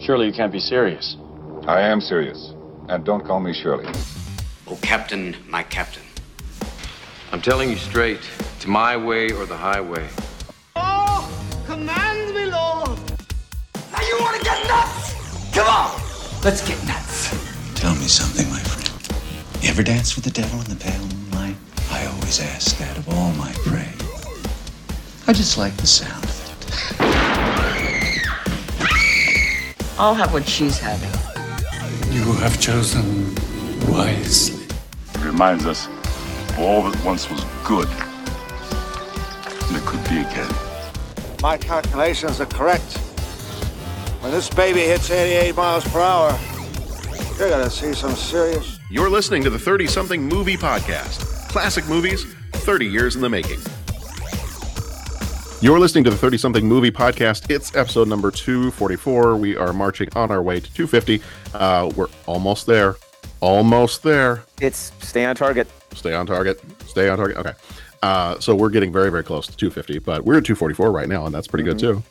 Surely you can't be serious. I am serious. And don't call me Shirley. Oh, Captain, my captain. I'm telling you straight, it's my way or the highway. Oh, command me, Lord. Now you want to get nuts? Come on, let's get nuts. Tell me something, my friend. You ever dance with the devil in the pale moonlight? I always ask that of all my prey. I just like the sound I'll have what she's having. You have chosen wisely. It reminds us of all that once was good. And it could be again. My calculations are correct. When this baby hits 88 miles per hour, you're gonna see some serious. You're listening to the 30 something movie podcast. Classic movies, 30 years in the making. You're listening to the 30 something movie podcast. It's episode number 244. We are marching on our way to 250. Uh, we're almost there. Almost there. It's stay on target. Stay on target. Stay on target. Okay. Uh, so we're getting very, very close to 250, but we're at 244 right now, and that's pretty good too.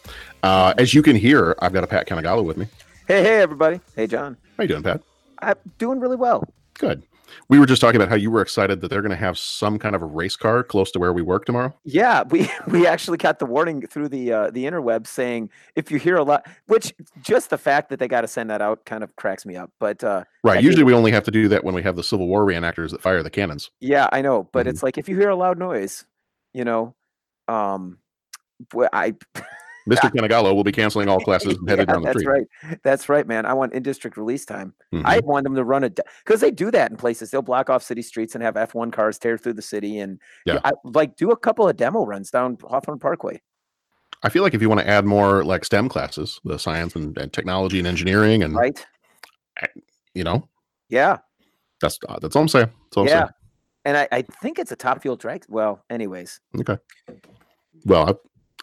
Uh, as you can hear, I've got a Pat Kanagala with me. Hey, hey, everybody. Hey, John. How you doing, Pat? I'm doing really well. Good. We were just talking about how you were excited that they're going to have some kind of a race car close to where we work tomorrow. Yeah, we we actually got the warning through the uh, the interweb saying if you hear a lot, which just the fact that they got to send that out kind of cracks me up. But uh, Right. Usually we only have to do that when we have the Civil War reenactors that fire the cannons. yeah, I know, but Mhm. it's like if you hear a loud noise, you know, um, I Mr. Kanagalo will be canceling all classes and headed Yeah, down the that's street. right. That's right, man. I want in district release time. Mhm. I want them to run a because they do that in places. They'll block off city streets and have F1 cars tear through the city and Yeah. I, like do a couple of demo runs down Hawthorne Parkway. I feel like if you want to add more like STEM classes, the science and, and technology and engineering, and Right? you know, Yeah. that's uh, that's all I'm saying. That's all I'm yeah. And I, I think it's a top fuel drag. Well, anyways. Okay. Well, I,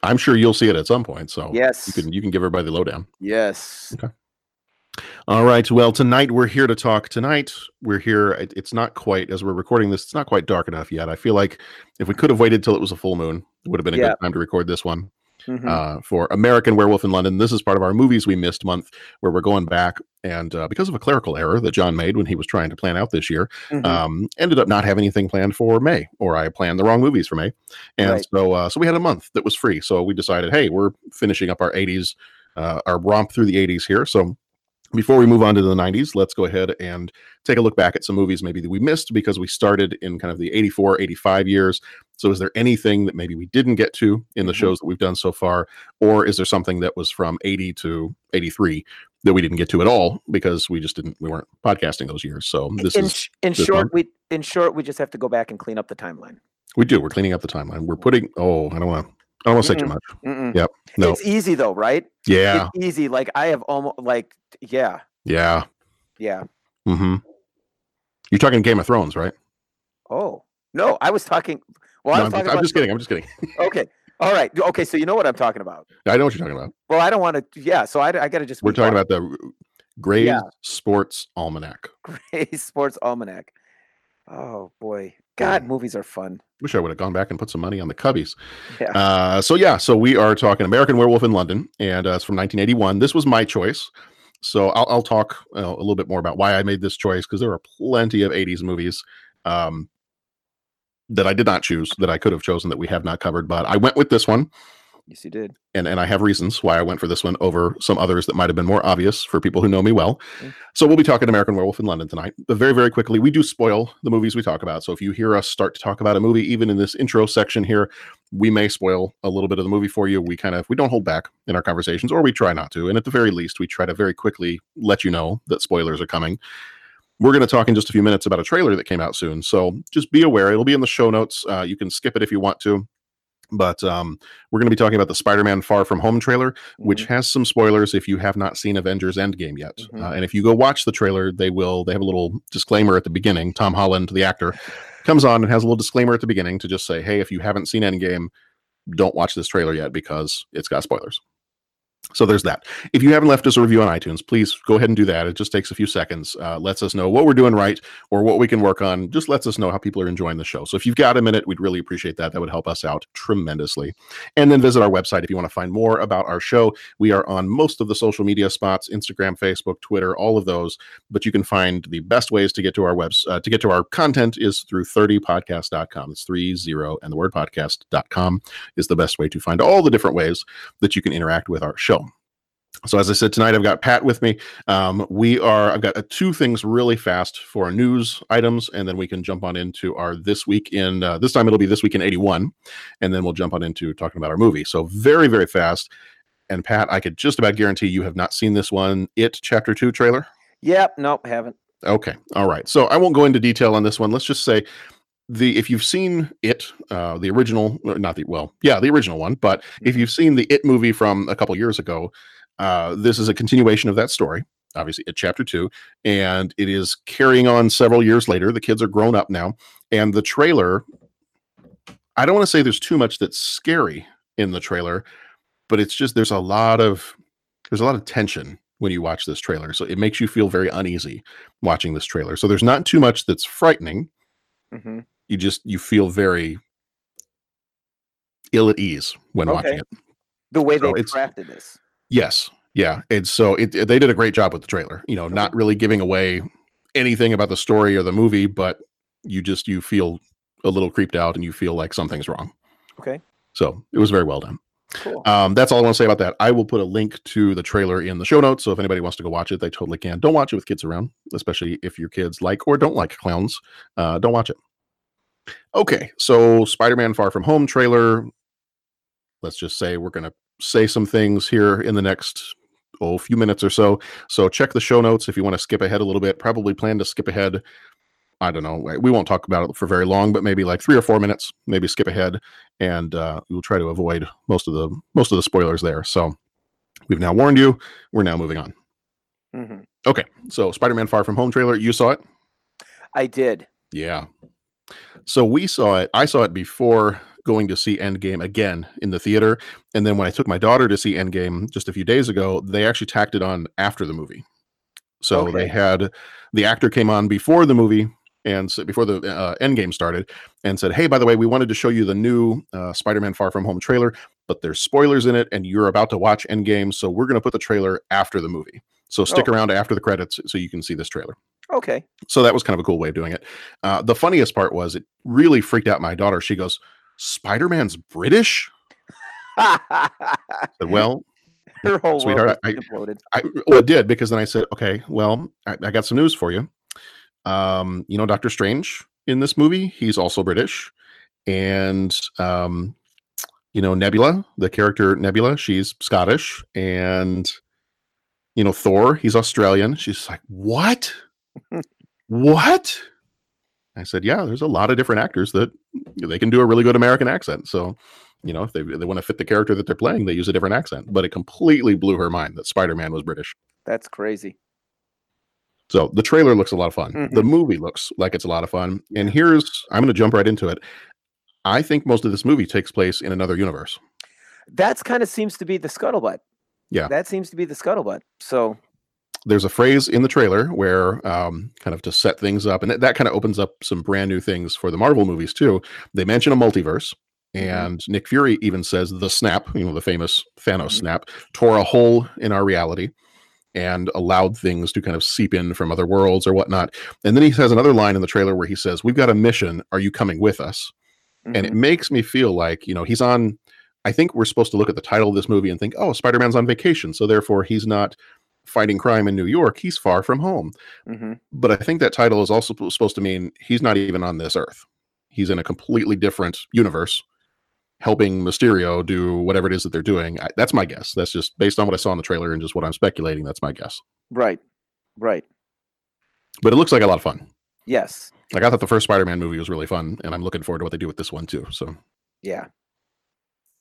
I'm sure you'll see it at some point. So Yes. you can you can give everybody the lowdown. Yes. Okay. All right. Well, tonight we're here to talk. Tonight we're here. it- It's not quite as we're recording this. It's not quite dark enough yet. I feel like if we could have waited till it was a full moon, it would have been a Yeah. good time to record this one. Mhm. uh, for American Werewolf in London. This is part of our movies we missed month, where we're going back and uh, because of a clerical error that John made when he was trying to plan out this year, Mhm. um, ended up not having anything planned for May, or I planned the wrong movies for May, and Right. so uh, so we had a month that was free. So we decided, hey, we're finishing up our '80s, uh, our romp through the '80s here. So before we move on to the 90s, let's go ahead and take a look back at some movies maybe that we missed because we started in kind of the 84, 85 years. So, is there anything that maybe we didn't get to in the Mhm. shows that we've done so far? Or is there something that was from 80 to 83 that we didn't get to at all because we just didn't, we weren't podcasting those years? So, this in, is, in short, we in short, we just have to go back and clean up the timeline. we do, we're cleaning up the timeline. We're putting, oh, I don't want to, I don't want to say too much. Mm-mm. Yep. No. It's easy though, right? Yeah. It's easy. Like I have almost like yeah, Yeah. yeah. hmm You're talking Game of Thrones, right? Oh no, I was talking. Well, No, I'm, just, I'm just kidding. I'm just kidding. Okay. All right. Okay. So you know what I'm talking about. I know what you're talking about. Well, I don't want to. Yeah. So I, I got to just. We're talking about the Gray's Yeah. Sports Almanac. Gray Sports Almanac. Oh boy, God, movies are fun. Wish I would have gone back and put some money on the Cubbies. Yeah. Uh, so yeah, so we are talking American Werewolf in London, and uh, it's from 1981. This was my choice. So I'll, I'll talk uh, a little bit more about why I made this choice because there are plenty of 80s movies um, that I did not choose that I could have chosen that we have not covered, but I went with this one. Yes, you did. and and I have reasons why I went for this one over some others that might have been more obvious for people who know me well. Mm. So we'll be talking American Werewolf in London tonight. But very very quickly, we do spoil the movies we talk about. So if you hear us start to talk about a movie, even in this intro section here, we may spoil a little bit of the movie for you. We kind of we don't hold back in our conversations, or we try not to. And at the very least, we try to very quickly let you know that spoilers are coming. We're going to talk in just a few minutes about a trailer that came out soon. So just be aware. It'll be in the show notes. Uh, you can skip it if you want to. But um, we're going to be talking about the Spider-Man Far From Home trailer, which has some spoilers if you have not seen Avengers Endgame yet. Mhm. Uh, and if you go watch the trailer, they will. They have a little disclaimer at the beginning. Tom Holland, the actor, comes on and has a little disclaimer at the beginning to just say, "Hey, if you haven't seen Endgame, don't watch this trailer yet because it's got spoilers." So there's that. If you haven't left us a review on iTunes, please go ahead and do that. It just takes a few seconds. Uh, lets us know what we're doing right or what we can work on. Just lets us know how people are enjoying the show. So if you've got a minute, we'd really appreciate that. That would help us out tremendously. And then visit our website if you want to find more about our show. We are on most of the social media spots: Instagram, Facebook, Twitter, all of those. But you can find the best ways to get to our webs uh, to get to our content is through 30podcast.com. It's three zero and the word podcast.com is the best way to find all the different ways that you can interact with our show. So as I said tonight, I've got Pat with me. Um, we are. I've got uh, two things really fast for news items, and then we can jump on into our this week in. Uh, this time it'll be this week in '81, and then we'll jump on into talking about our movie. So very very fast. And Pat, I could just about guarantee you have not seen this one. It Chapter Two trailer. Yep. Nope. Haven't. Okay. All right. So I won't go into detail on this one. Let's just say the if you've seen it, uh, the original, not the well, yeah, the original one, but if you've seen the It movie from a couple years ago, uh, this is a continuation of that story, obviously, at chapter two, and it is carrying on several years later. The kids are grown up now, and the trailer. I don't want to say there's too much that's scary in the trailer, but it's just there's a lot of there's a lot of tension when you watch this trailer, so it makes you feel very uneasy watching this trailer. So there's not too much that's frightening. Mm-hmm. You just you feel very ill at ease when Okay. watching it. The way So they crafted this. Yes. Yeah. And so it, it- they did a great job with the trailer, you know, not really giving away anything about the story or the movie, but you just you feel a little creeped out and you feel like something's wrong. Okay. So it was very well done. Cool. Um, that's all I want to say about that. I will put a link to the trailer in the show notes. So if anybody wants to go watch it, they totally can. Don't watch it with kids around, especially if your kids like or don't like clowns. Uh, don't watch it. Okay. So Spider Man Far From Home trailer. Let's just say we're going to say some things here in the next oh few minutes or so. So check the show notes if you want to skip ahead a little bit. Probably plan to skip ahead. I don't know. We won't talk about it for very long, but maybe like three or four minutes. Maybe skip ahead, and uh, we'll try to avoid most of the most of the spoilers there. So we've now warned you. We're now moving on. hmm Okay. So Spider-Man: Far From Home trailer. You saw it. I did. Yeah. So we saw it. I saw it before going to see Endgame again in the theater. And then when I took my daughter to see Endgame just a few days ago, they actually tacked it on after the movie. So they had the actor came on before the movie and so before the uh, Endgame started and said, Hey, by the way, we wanted to show you the new uh, Spider Man Far From Home trailer, but there's spoilers in it and you're about to watch Endgame. So we're going to put the trailer after the movie. So stick Oh. around after the credits so you can see this trailer. Okay. So that was kind of a cool way of doing it. Uh, the funniest part was it really freaked out my daughter. She goes, Spider Man's British? I said, well, Her whole sweetheart, world I, was imploded. I, well, it did because then I said, okay, well, I, I got some news for you. Um, you know, Doctor Strange in this movie, he's also British. And, um, you know, Nebula, the character Nebula, she's Scottish. And, you know, Thor, he's Australian. She's like, what? What? I said, yeah, there's a lot of different actors that they can do a really good American accent. So, you know, if they, they want to fit the character that they're playing, they use a different accent. But it completely blew her mind that Spider Man was British. That's crazy. So the trailer looks a lot of fun. Mhm. The movie looks like it's a lot of fun. And here's, I'm going to jump right into it. I think most of this movie takes place in another universe. That's kind of seems to be the scuttlebutt. Yeah. That seems to be the scuttlebutt. So There's a phrase in the trailer where, um, kind of to set things up, and that, that kind of opens up some brand new things for the Marvel movies too. They mention a multiverse. And Nick Fury even says the snap, you know, the famous Thanos snap, tore a hole in our reality and allowed things to kind of seep in from other worlds or whatnot. And then he has another line in the trailer where he says, We've got a mission. Are you coming with us? And it mhm. makes me feel like, you know, he's on. I think we're supposed to look at the title of this movie and think, oh, Spider Man's on vacation. So therefore, he's not fighting crime in New York. He's far from home. Mhm. But I think that title is also supposed to mean he's not even on this earth. He's in a completely different universe helping Mysterio do whatever it is that they're doing. I, that's my guess. That's just based on what I saw in the trailer and just what I'm speculating. That's my guess. right. Right. But it looks like a lot of fun. Yes. Like I thought the first Spider Man movie was really fun, and I'm looking forward to what they do with this one too. So Yeah.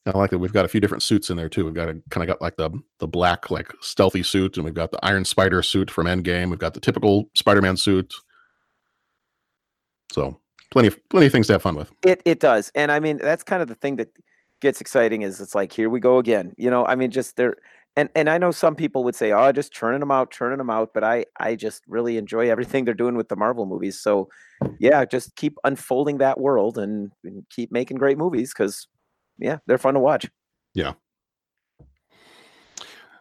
I like that we've got a few different suits in there too. We've got a kind of got like the the black like stealthy suit, and we've got the Iron Spider suit from Endgame. We've got the typical Spider-Man suit. So plenty of plenty of things to have fun with. It it does. And I mean, that's kind of the thing that gets exciting is it's like, here we go again. You know, I mean, just there and and I know some people would say, "Oh, just churning them out, churning them out," but I I just really enjoy everything they're doing with the Marvel movies. So, yeah, just keep unfolding that world and, and keep making great movies because, yeah, they're fun to watch. Yeah.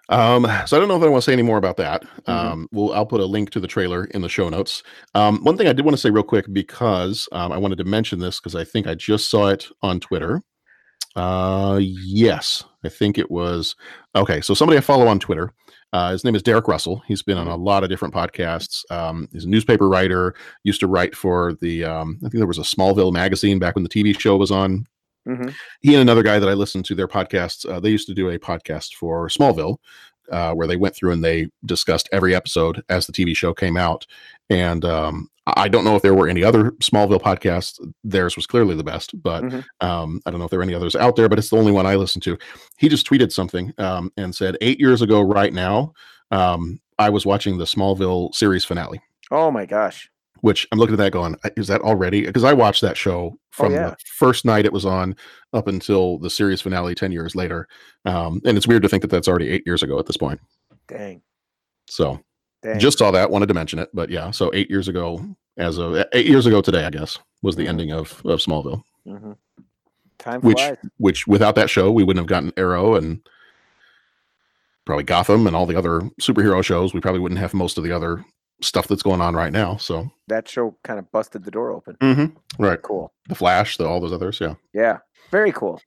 Um, so I don't know if I want to say any more about that. Mm-hmm. Um, well, I'll put a link to the trailer in the show notes. Um, one thing I did want to say real quick because um, I wanted to mention this because I think I just saw it on Twitter. Uh, yes, I think it was okay. So somebody I follow on Twitter. Uh, his name is Derek Russell. He's been on a lot of different podcasts. Um, he's a newspaper writer. Used to write for the. Um, I think there was a Smallville magazine back when the TV show was on. Hmm He and another guy that I listened to their podcasts. Uh, they used to do a podcast for Smallville, uh, where they went through and they discussed every episode as the TV show came out. And um, I don't know if there were any other Smallville podcasts. Theirs was clearly the best, but Mhm. um, I don't know if there are any others out there. But it's the only one I listened to. He just tweeted something um, and said, eight years ago, right now, um, I was watching the Smallville series finale. Oh my gosh. Which I'm looking at that going, is that already? Because I watched that show from yeah. the first night it was on up until the series finale 10 years later. Um, and it's weird to think that that's already eight years ago at this point. Dang. So Dang. just saw that, wanted to mention it. But yeah, so eight years ago, as of eight years ago today, I guess, was the Mhm. ending of, of Smallville. hmm Time Which, flies. which without that show, we wouldn't have gotten Arrow and probably Gotham and all the other superhero shows. We probably wouldn't have most of the other stuff that's going on right now. So, That show kind of busted the door open. right. Cool. The Flash, the, all those others. Yeah. Yeah. Very cool.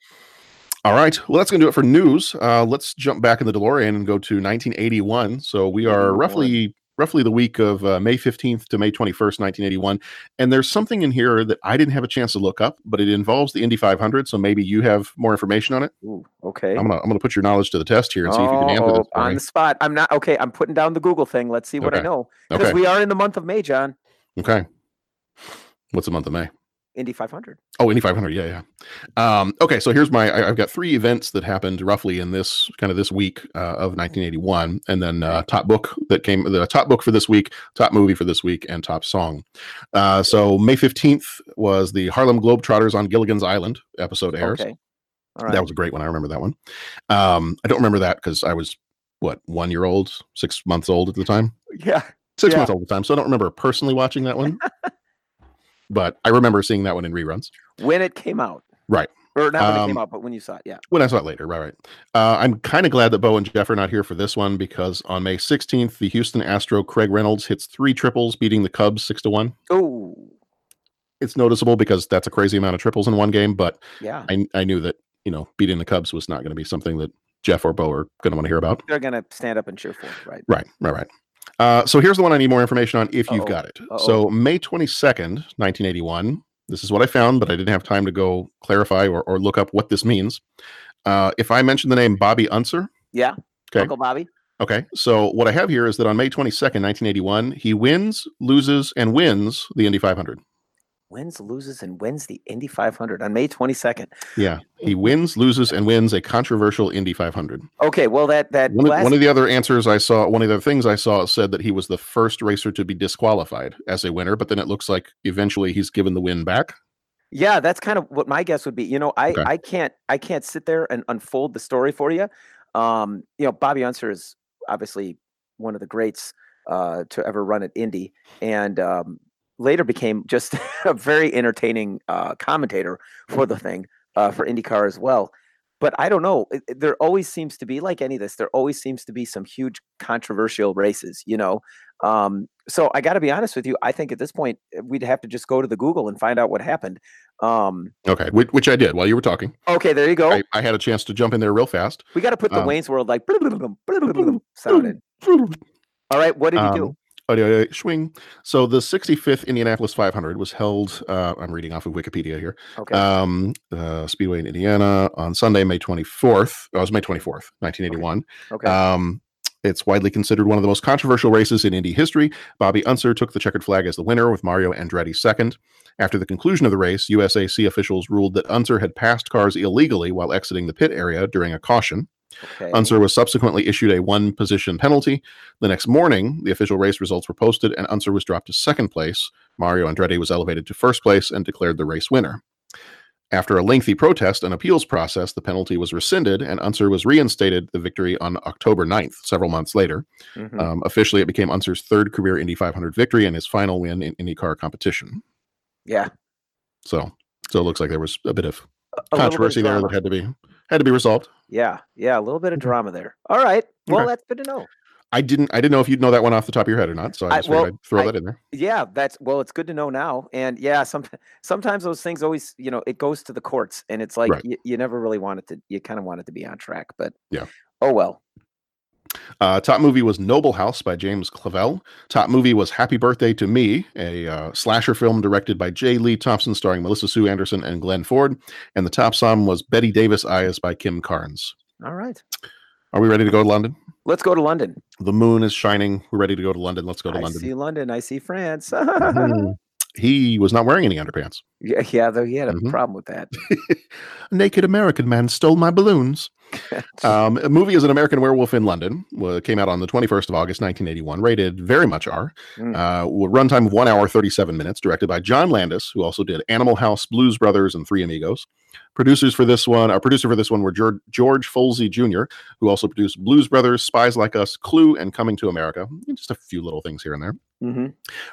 All right. Well, that's going to do it for news. Uh, let's jump back in the DeLorean and go to 1981. So we are roughly roughly the week of uh, May 15th to May 21st, 1981. And there's something in here that I didn't have a chance to look up, but it involves the Indy 500. So maybe you have more information on it. Ooh, okay. I'm gonna I'm gonna put your knowledge to the test here and see if you can answer Oh, this. on me. the spot. I'm not okay. I'm putting down the Google thing. Let's see what I know because Okay. we are in the month of May, John. Okay. What's the month of May? Indy 500. Oh, Indy 500. Yeah, yeah. Um, okay, so here's my. I, I've got three events that happened roughly in this kind of this week uh, of 1981, and then uh, top book that came. The top book for this week, top movie for this week, and top song. Uh, so May 15th was the Harlem Globetrotters on Gilligan's Island episode airs. Okay. All right. That was a great one. I remember that one. Um, I don't remember that because I was what one year old, six months old at the time yeah. six Yeah. months old at the time, so I don't remember personally watching that one. but I remember seeing that one in reruns. When it came out, Right. or not when it came Um, out, but when you saw it. Yeah. When I saw it later, right, right. Uh, I'm kind of glad that Bo and Jeff are not here for this one because on May 16th, the Houston Astro Craig Reynolds hits three triples, beating the Cubs six to one. Oh, It's noticeable because that's a crazy amount of triples in one game, but yeah. I, I knew that you know beating the Cubs was not going to be something that Jeff or Bo are going to want to hear about. They're gonna stand up and cheer for it, right? Right, right, right. Uh, so here's the one I need more information on if you've Uh-oh. got it. Uh-oh. So May 22nd, 1981. This is what I found, but I didn't have time to go clarify or, or look up what this means. Uh, if I mention the name Bobby Unser, Yeah. Okay. Uncle Bobby. okay. So what I have here is that on May 22nd, 1981, he wins, loses, and wins the Indy 500. Wins, loses, and wins the Indy 500 on May 22nd. Yeah, he wins, loses, and wins a controversial Indy 500. Okay. Well, that that One of, last one of the other answers I saw, one of the things I saw said that he was the first racer to be disqualified as a winner, but then it looks like eventually he's given the win back. Yeah, that's kind of what my guess would be. You know, I Okay. I can't I can't sit there and unfold the story for you. Um, you know, Bobby Unser is obviously one of the greats uh, to ever run at Indy, and um, later became just a very entertaining uh, commentator for the thing uh, for IndyCar as well. But I don't know. it- it- there always seems to be like any of this. There always seems to be some huge controversial races. You know, um, so I got to be honest with you. I think at this point uh, we'd have to just go to the Google and find out what happened. Um, Okay, which, which I did while you were talking. okay, there you go. I, I had a chance to jump in there real fast. we got to put the um, Wayne's World like sound in. All right, what did he do? Oh, swing. So the 65th Indianapolis 500 was held. Uh, I'm reading off of Wikipedia here. Okay, Um, uh, Speedway in Indiana on Sunday, May 24th. Oh, it was May 24th, 1981. okay. Um, it's widely considered one of the most controversial races in Indy history. Bobby Unser took the checkered flag as the winner, with Mario Andretti second. After the conclusion of the race, USAC officials ruled that Unser had passed cars illegally while exiting the pit area during a caution. Okay. Unser was subsequently issued a one position penalty. The next morning, the official race results were posted, and Unser was dropped to second place. Mario Andretti was elevated to first place and declared the race winner. After a lengthy protest and appeals process, the penalty was rescinded and Unser was reinstated the victory on October 9th, several months later. Mhm. Um, officially, it became Unser's third career Indy 500 victory and his final win in IndyCar competition. yeah. So, so it looks like there was a bit of a little bit of controversy there that had to be had to be resolved. Yeah, yeah, a little bit of mm-hmm. drama there. All right. Well, Okay. that's good to know. I didn't I didn't know if you'd know that one off the top of your head or not, so I I- just figured well, I'd throw I- that in there. Yeah, that's well, it's good to know now. And yeah, some sometimes those things always, you know, it goes to the courts, and it's like Right. you, you never really want it to. You kind of want it to be on track, but Yeah. Oh well. Uh, top movie was Noble House by James Clavell. Top movie was Happy Birthday to Me, a uh, slasher film directed by J. Lee Thompson, starring Melissa Sue Anderson and Glenn Ford. And the top song was Bette Davis Eyes by Kim Carnes. All right. Are we ready to go to London? Let's go to London. The moon is shining. We're ready to go to London. Let's go to I London. I see London. I see France. Mhm. He was not wearing any underpants. yeah, yeah, though he had a Mhm. problem with that. Naked American man stole my balloons. Um, a movie is an American Werewolf in London. Well, came out on the 21st of August, 1981. Rated very much R. Mm. Uh, runtime of one hour 37 minutes. Directed by John Landis, who also did Animal House, Blues Brothers, and Three Amigos. Producers for this one, our producer for this one were George, George Folsey Jr., who also produced Blues Brothers, Spies Like Us, Clue, and Coming to America. Just a few little things here and there. hmm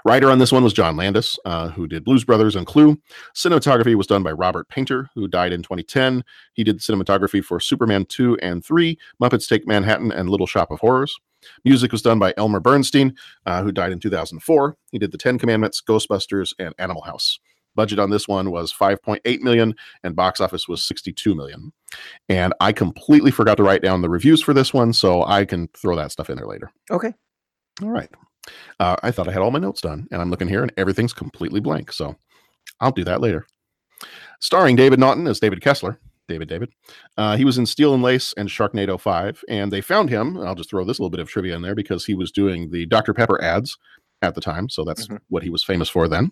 Writer on this one was John Landis, uh, who did Blues Brothers and Clue. Cinematography was done by Robert Paynter, who died in 2010. He did cinematography for Superman 2 and 3, Muppets Take Manhattan, and Little Shop of Horrors. Music was done by Elmer Bernstein, uh, who died in 2004. He did The Ten Commandments, Ghostbusters, and Animal House. Budget on this one was 5.8 million, and box office was 62 million. And I completely forgot to write down the reviews for this one, so I can throw that stuff in there later. Okay. All right. Uh, I thought I had all my notes done, and I'm looking here, and everything's completely blank. So I'll do that later. Starring David Naughton as David Kessler. David, David. Uh, he was in Steel and Lace and Sharknado 5, and they found him. I'll just throw this little bit of trivia in there because he was doing the Dr. Pepper ads at the time. So that's Mhm. what he was famous for then.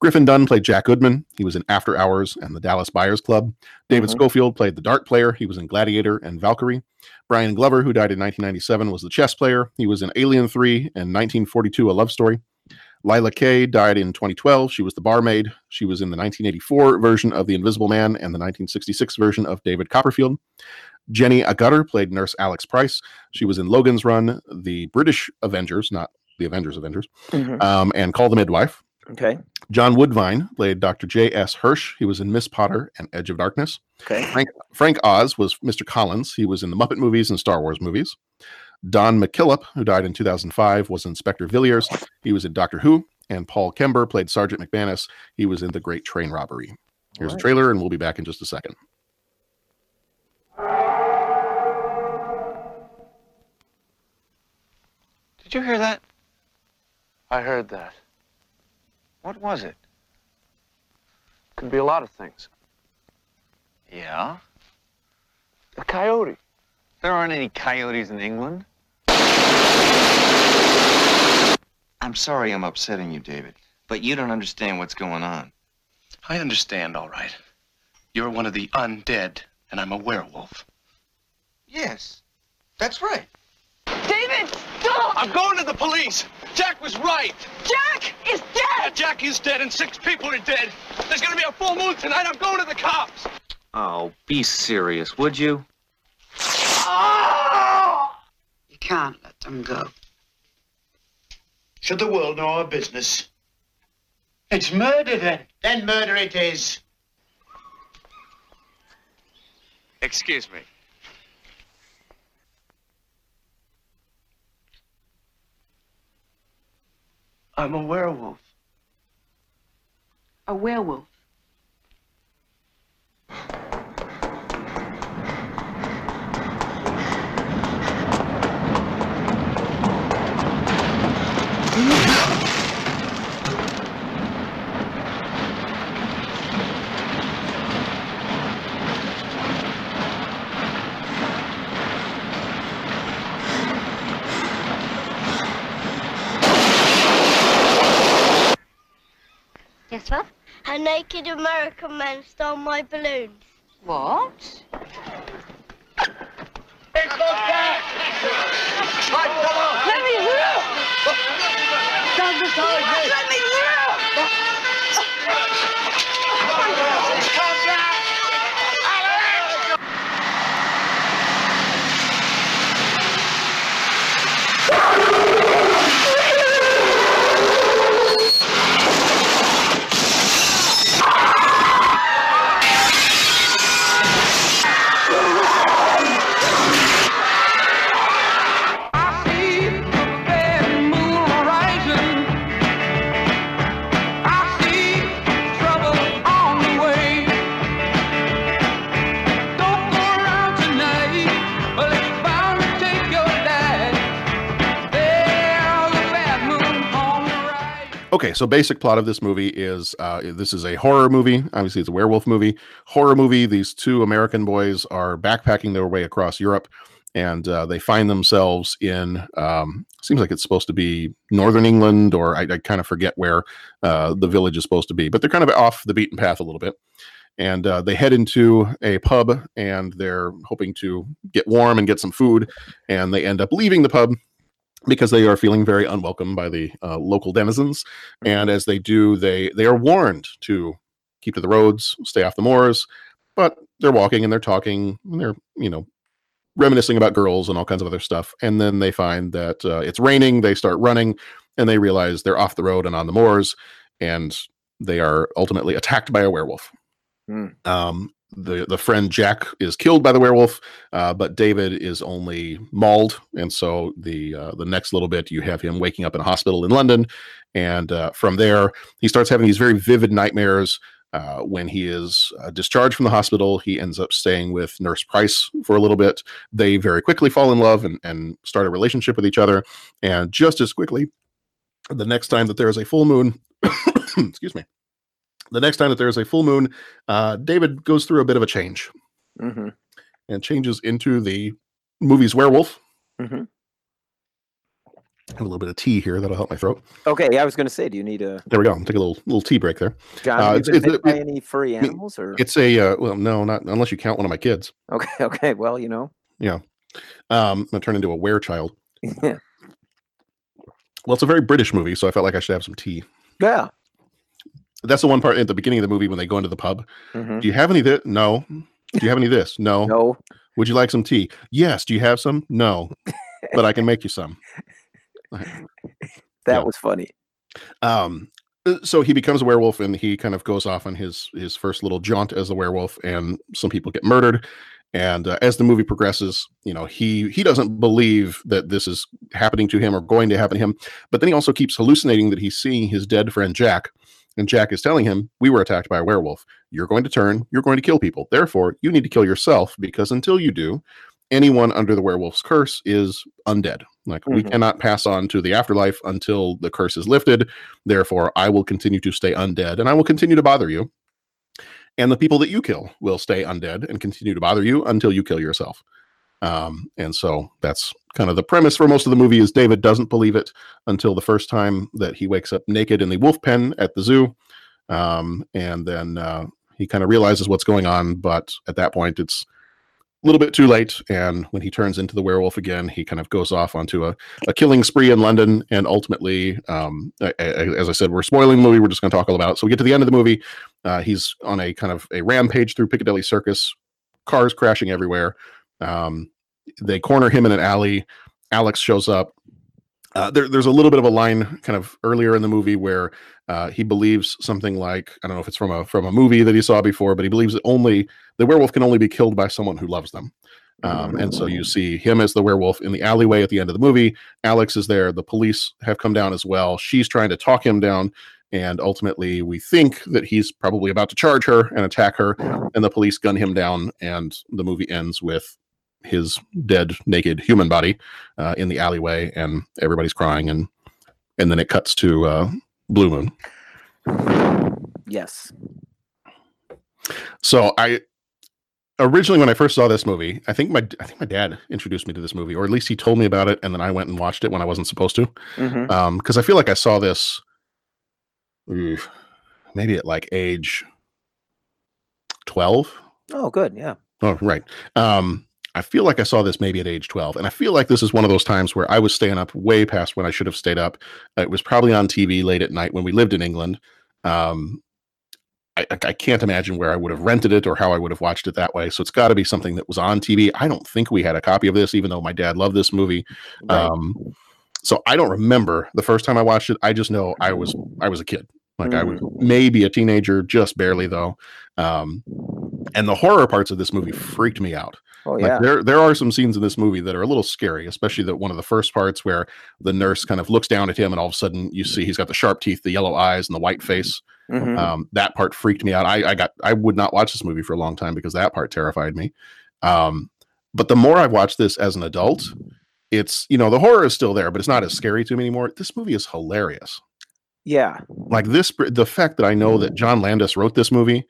Griffin Dunne played Jack Goodman. He was in After Hours and the Dallas Buyers Club. David Mhm. Schofield played the dart player. He was in Gladiator and Valkyrie. Brian Glover, who died in 1997, was the chess player. He was in Alien 3 and 1942, A Love Story. Lila Kaye died in 2012. She was the barmaid. She was in the 1984 version of The Invisible Man and the 1966 version of David Copperfield. Jenny Agutter played Nurse Alex Price. She was in Logan's Run, the British Avengers, not the Avengers Avengers, Mhm. um, and Call the Midwife. Okay. John Woodvine played Dr. J.S. Hirsch. He was in Miss Potter and Edge of Darkness. Okay. Frank, Frank Oz was Mr. Collins. He was in the Muppet movies and Star Wars movies. Don McKillop, who died in 2005, was Inspector Villiers. He was in Doctor Who. And Paul Kember played Sergeant McManus. He was in The Great Train Robbery. Here's a trailer, and we'll be back in just a second. Did you hear that? I heard that. What was it? Could be a lot of things. Yeah? A coyote. There aren't any coyotes in England. I'm sorry I'm upsetting you, David, but you don't understand what's going on. I understand, all right. You're one of the undead, and I'm a werewolf. Yes, that's right. David, stop! I'm going to the police! Jack was right! Jack is Yeah, dead! Jack is dead, and six people are dead! There's gonna be a full moon tonight! I'm going to the cops! Oh, be serious, would you? You can't let them go. Should the world know our business? It's murder then. Then murder it is. Excuse me. I'm a werewolf. A werewolf. Yes, what? A naked American man stole my balloons. What? Let me through! Okay, so basic plot of this movie is uh, this is a horror movie. Obviously, it's a werewolf movie. Horror movie. These two American boys are backpacking their way across Europe, and uh, they find themselves in. Um, seems like it's supposed to be northern England, or I, I kind of forget where uh, the village is supposed to be, but they're kind of off the beaten path a little bit. And uh, they head into a pub, and they're hoping to get warm and get some food, and they end up leaving the pub because they are feeling very unwelcome by the uh, local denizens and as they do they they are warned to keep to the roads stay off the moors but they're walking and they're talking and they're you know reminiscing about girls and all kinds of other stuff and then they find that uh, it's raining they start running and they realize they're off the road and on the moors and they are ultimately attacked by a werewolf Hmm. um, the the friend Jack is killed by the werewolf, uh, but David is only mauled, and so the uh, the next little bit you have him waking up in a hospital in London, and uh, from there he starts having these very vivid nightmares. Uh, when he is uh, discharged from the hospital, he ends up staying with Nurse Price for a little bit. They very quickly fall in love and, and start a relationship with each other. And just as quickly, the next time that there is a full moon, excuse me, the next time that there is a full moon, uh, David goes through a bit of a change Mm-hmm. and changes into the movie's werewolf. Mm-hmm. Have a little bit of tea here that'll help my throat. Okay, yeah, I was going to say, do you need a There we go. Take a little little tea break there. John? Uh, it's, it's, by any furry animals or? it's a uh, well, no, not unless you count one of my kids. Okay, okay. Well, you know. Yeah, um, I'm gonna turn into a were child. Yeah. Well, it's a very British movie, so I felt like I should have some tea. Yeah. That's the one part at the beginning of the movie when they go into the pub. Mhm. Do you have any? No. Do you have any of this? No. No. Would you like some tea? Yes. Do you have some? No. But I can make you some. That was funny. Um, uh, so he becomes a werewolf and he kind of goes off on his his first little jaunt as a werewolf, and some people get murdered. And uh, as the movie progresses, you know he he doesn't believe that this is happening to him or going to happen to him, but then he also keeps hallucinating that he's seeing his dead friend Jack, and Jack is telling him, "We were attacked by a werewolf. You're going to turn. You're going to kill people. Therefore, you need to kill yourself because until you do, anyone under the werewolf's curse is undead. Like we Mhm. cannot pass on to the afterlife until the curse is lifted. Therefore, I will continue to stay undead and I will continue to bother you. And the people that you kill will stay undead and continue to bother you until you kill yourself. Um, and so that's kind of the premise for most of the movie is David doesn't believe it until the first time that he wakes up naked in the wolf pen at the zoo. Um, and then uh, he kind of realizes what's going on, but at that point it's a little bit too late. And when he turns into the werewolf again, he kind of goes off onto a, a killing spree in London. And ultimately, um, a- a- as I said, we're spoiling the movie. We're just going to talk all about it. So we get to the end of the movie. Uh, he's on a kind of a rampage through Piccadilly Circus, cars crashing everywhere. Um, they corner him in an alley. Alex shows up. Uh, there, there's a little bit of a line kind of earlier in the movie where uh, he believes something like I don't know if it's from a from a movie that he saw before, but he believes that only the werewolf can only be killed by someone who loves them. Um, and so you see him as the werewolf in the alleyway at the end of the movie. Alex is there. The police have come down as well. She's trying to talk him down. And ultimately, we think that he's probably about to charge her and attack her. And the police gun him down. And the movie ends with his dead, naked human body uh, in the alleyway. And everybody's crying. And and then it cuts to uh, Blue Moon. Yes. So I originally when I first saw this movie, I think my I think my dad introduced me to this movie, or at least he told me about it, and then I went and watched it when I wasn't supposed to. Mhm. Um, because I feel like I saw this maybe at like age twelve. Oh, good. Yeah. Oh, right. Um, I feel like I saw this maybe at age 12. And I feel like this is one of those times where I was staying up way past when I should have stayed up. It was probably on TV late at night when we lived in England. Um, I, I can't imagine where I would have rented it or how I would have watched it that way. So it's got to be something that was on TV. I don't think we had a copy of this, even though my dad loved this movie. Right. Um, so I don't remember the first time I watched it. I just know I was I was a kid. Like I was maybe a teenager, just barely though. Um, and the horror parts of this movie freaked me out. Oh, Like, yeah. there there are some scenes in this movie that are a little scary, especially that one of the first parts where the nurse kind of looks down at him and all of a sudden you see he's got the sharp teeth, the yellow eyes, and the white face. Mhm. Um, that part freaked me out. I, I got I would not watch this movie for a long time because that part terrified me. Um, but the more I've watched this as an adult, it's you know the horror is still there, but it's not as scary to me anymore. This movie is hilarious. Yeah. Like this, the fact that I know that John Landis wrote this movie,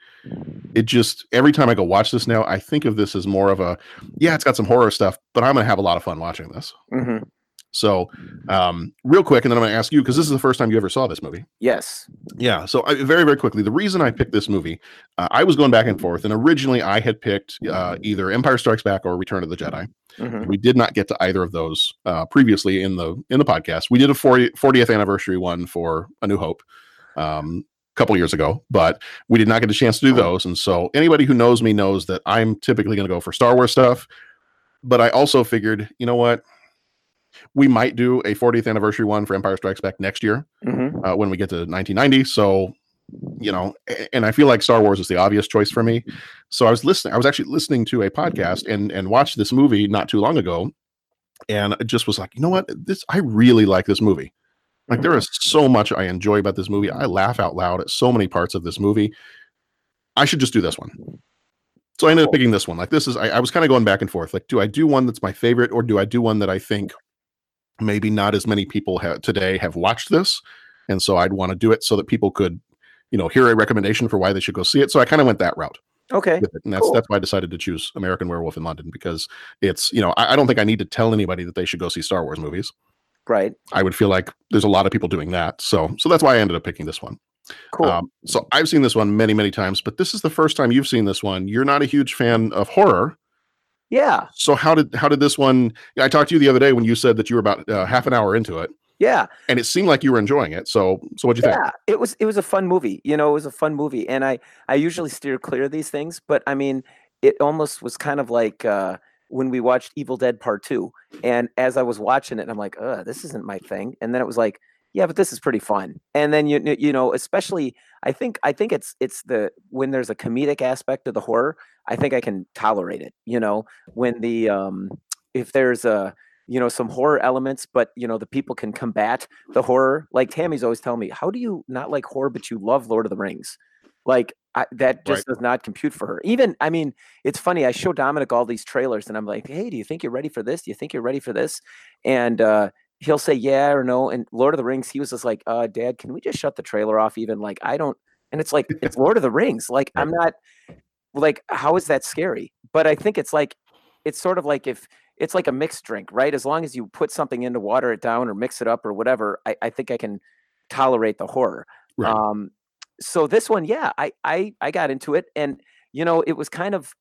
it just every time I go watch this now, I think of this as more of a, yeah, it's got some horror stuff, but I'm gonna have a lot of fun watching this. Mm-hmm. So, um, real quick, and then I'm going to ask you because this is the first time you ever saw this movie. Yes. Yeah. So, I, very, very quickly, the reason I picked this movie, uh, I was going back and forth, and originally I had picked uh, either Empire Strikes Back or Return of the Jedi. Mhm. We did not get to either of those uh, previously in the in the podcast. We did a 40, 40th anniversary one for A New Hope. Um, a couple years ago, but we did not get a chance to do those. And so anybody who knows me knows that I'm typically going to go for Star Wars stuff. But I also figured, you know what? We might do a 40th anniversary one for Empire Strikes Back next year Mhm. uh, when we get to 1990. So, you know, and I feel like Star Wars is the obvious choice for me. So I was listening. I was actually listening to a podcast and and watched this movie not too long ago, and it just was like, you know what? This I really like this movie. Like there is so much I enjoy about this movie. I laugh out loud at so many parts of this movie. I should just do this one. So I ended up picking this one. Like this is I, I was kind of going back and forth. Like, do I do one that's my favorite, or do I do one that I think maybe not as many people have today have watched this, and so I'd want to do it so that people could, you know, hear a recommendation for why they should go see it. So I kind of went that route. Okay. And that's cool. that's why I decided to choose American Werewolf in London because it's you know I, I don't think I need to tell anybody that they should go see Star Wars movies. Right. I would feel like there's a lot of people doing that. So so that's why I ended up picking this one. Cool. Um, so I've seen this one many many times, but this is the first time you've seen this one. You're not a huge fan of horror. Yeah. So how did how did this one? I talked to you the other day when you said that you were about uh, half an hour into it, Yeah. and it seemed like you were enjoying it. So so what'd you think? Yeah, it was it was a fun movie. You know, it was a fun movie, and I I usually steer clear of these things, but I mean, it almost was kind of like uh, when we watched Evil Dead Part Two, and as I was watching it, I'm like, "Uh, this isn't my thing," and then it was like, "Yeah, but this is pretty fun." And then you you know, especially I think I think it's it's the when there's a comedic aspect of the horror, I think I can tolerate it. You know, when the um if there's a you know some horror elements but you know the people can combat the horror like tammy's always telling me how do you not like horror but you love lord of the rings? Like I, that just does not compute for her. Even i mean it's funny i show dominic all these trailers and i'm like hey do you think you're ready for this? Do you think you're ready for this? And uh he'll say yeah or no and lord of the rings he was just like uh dad can we just shut the trailer off even? Like i don't and it's like it's lord of the rings like i'm not like how is that scary? But i think it's like it's sort of like if it's like a mixed drink right? As long as you put something in to water it down or mix it up or whatever i, I think i can tolerate the horror. Right. um so this one yeah I, I i got into it and you know it was kind of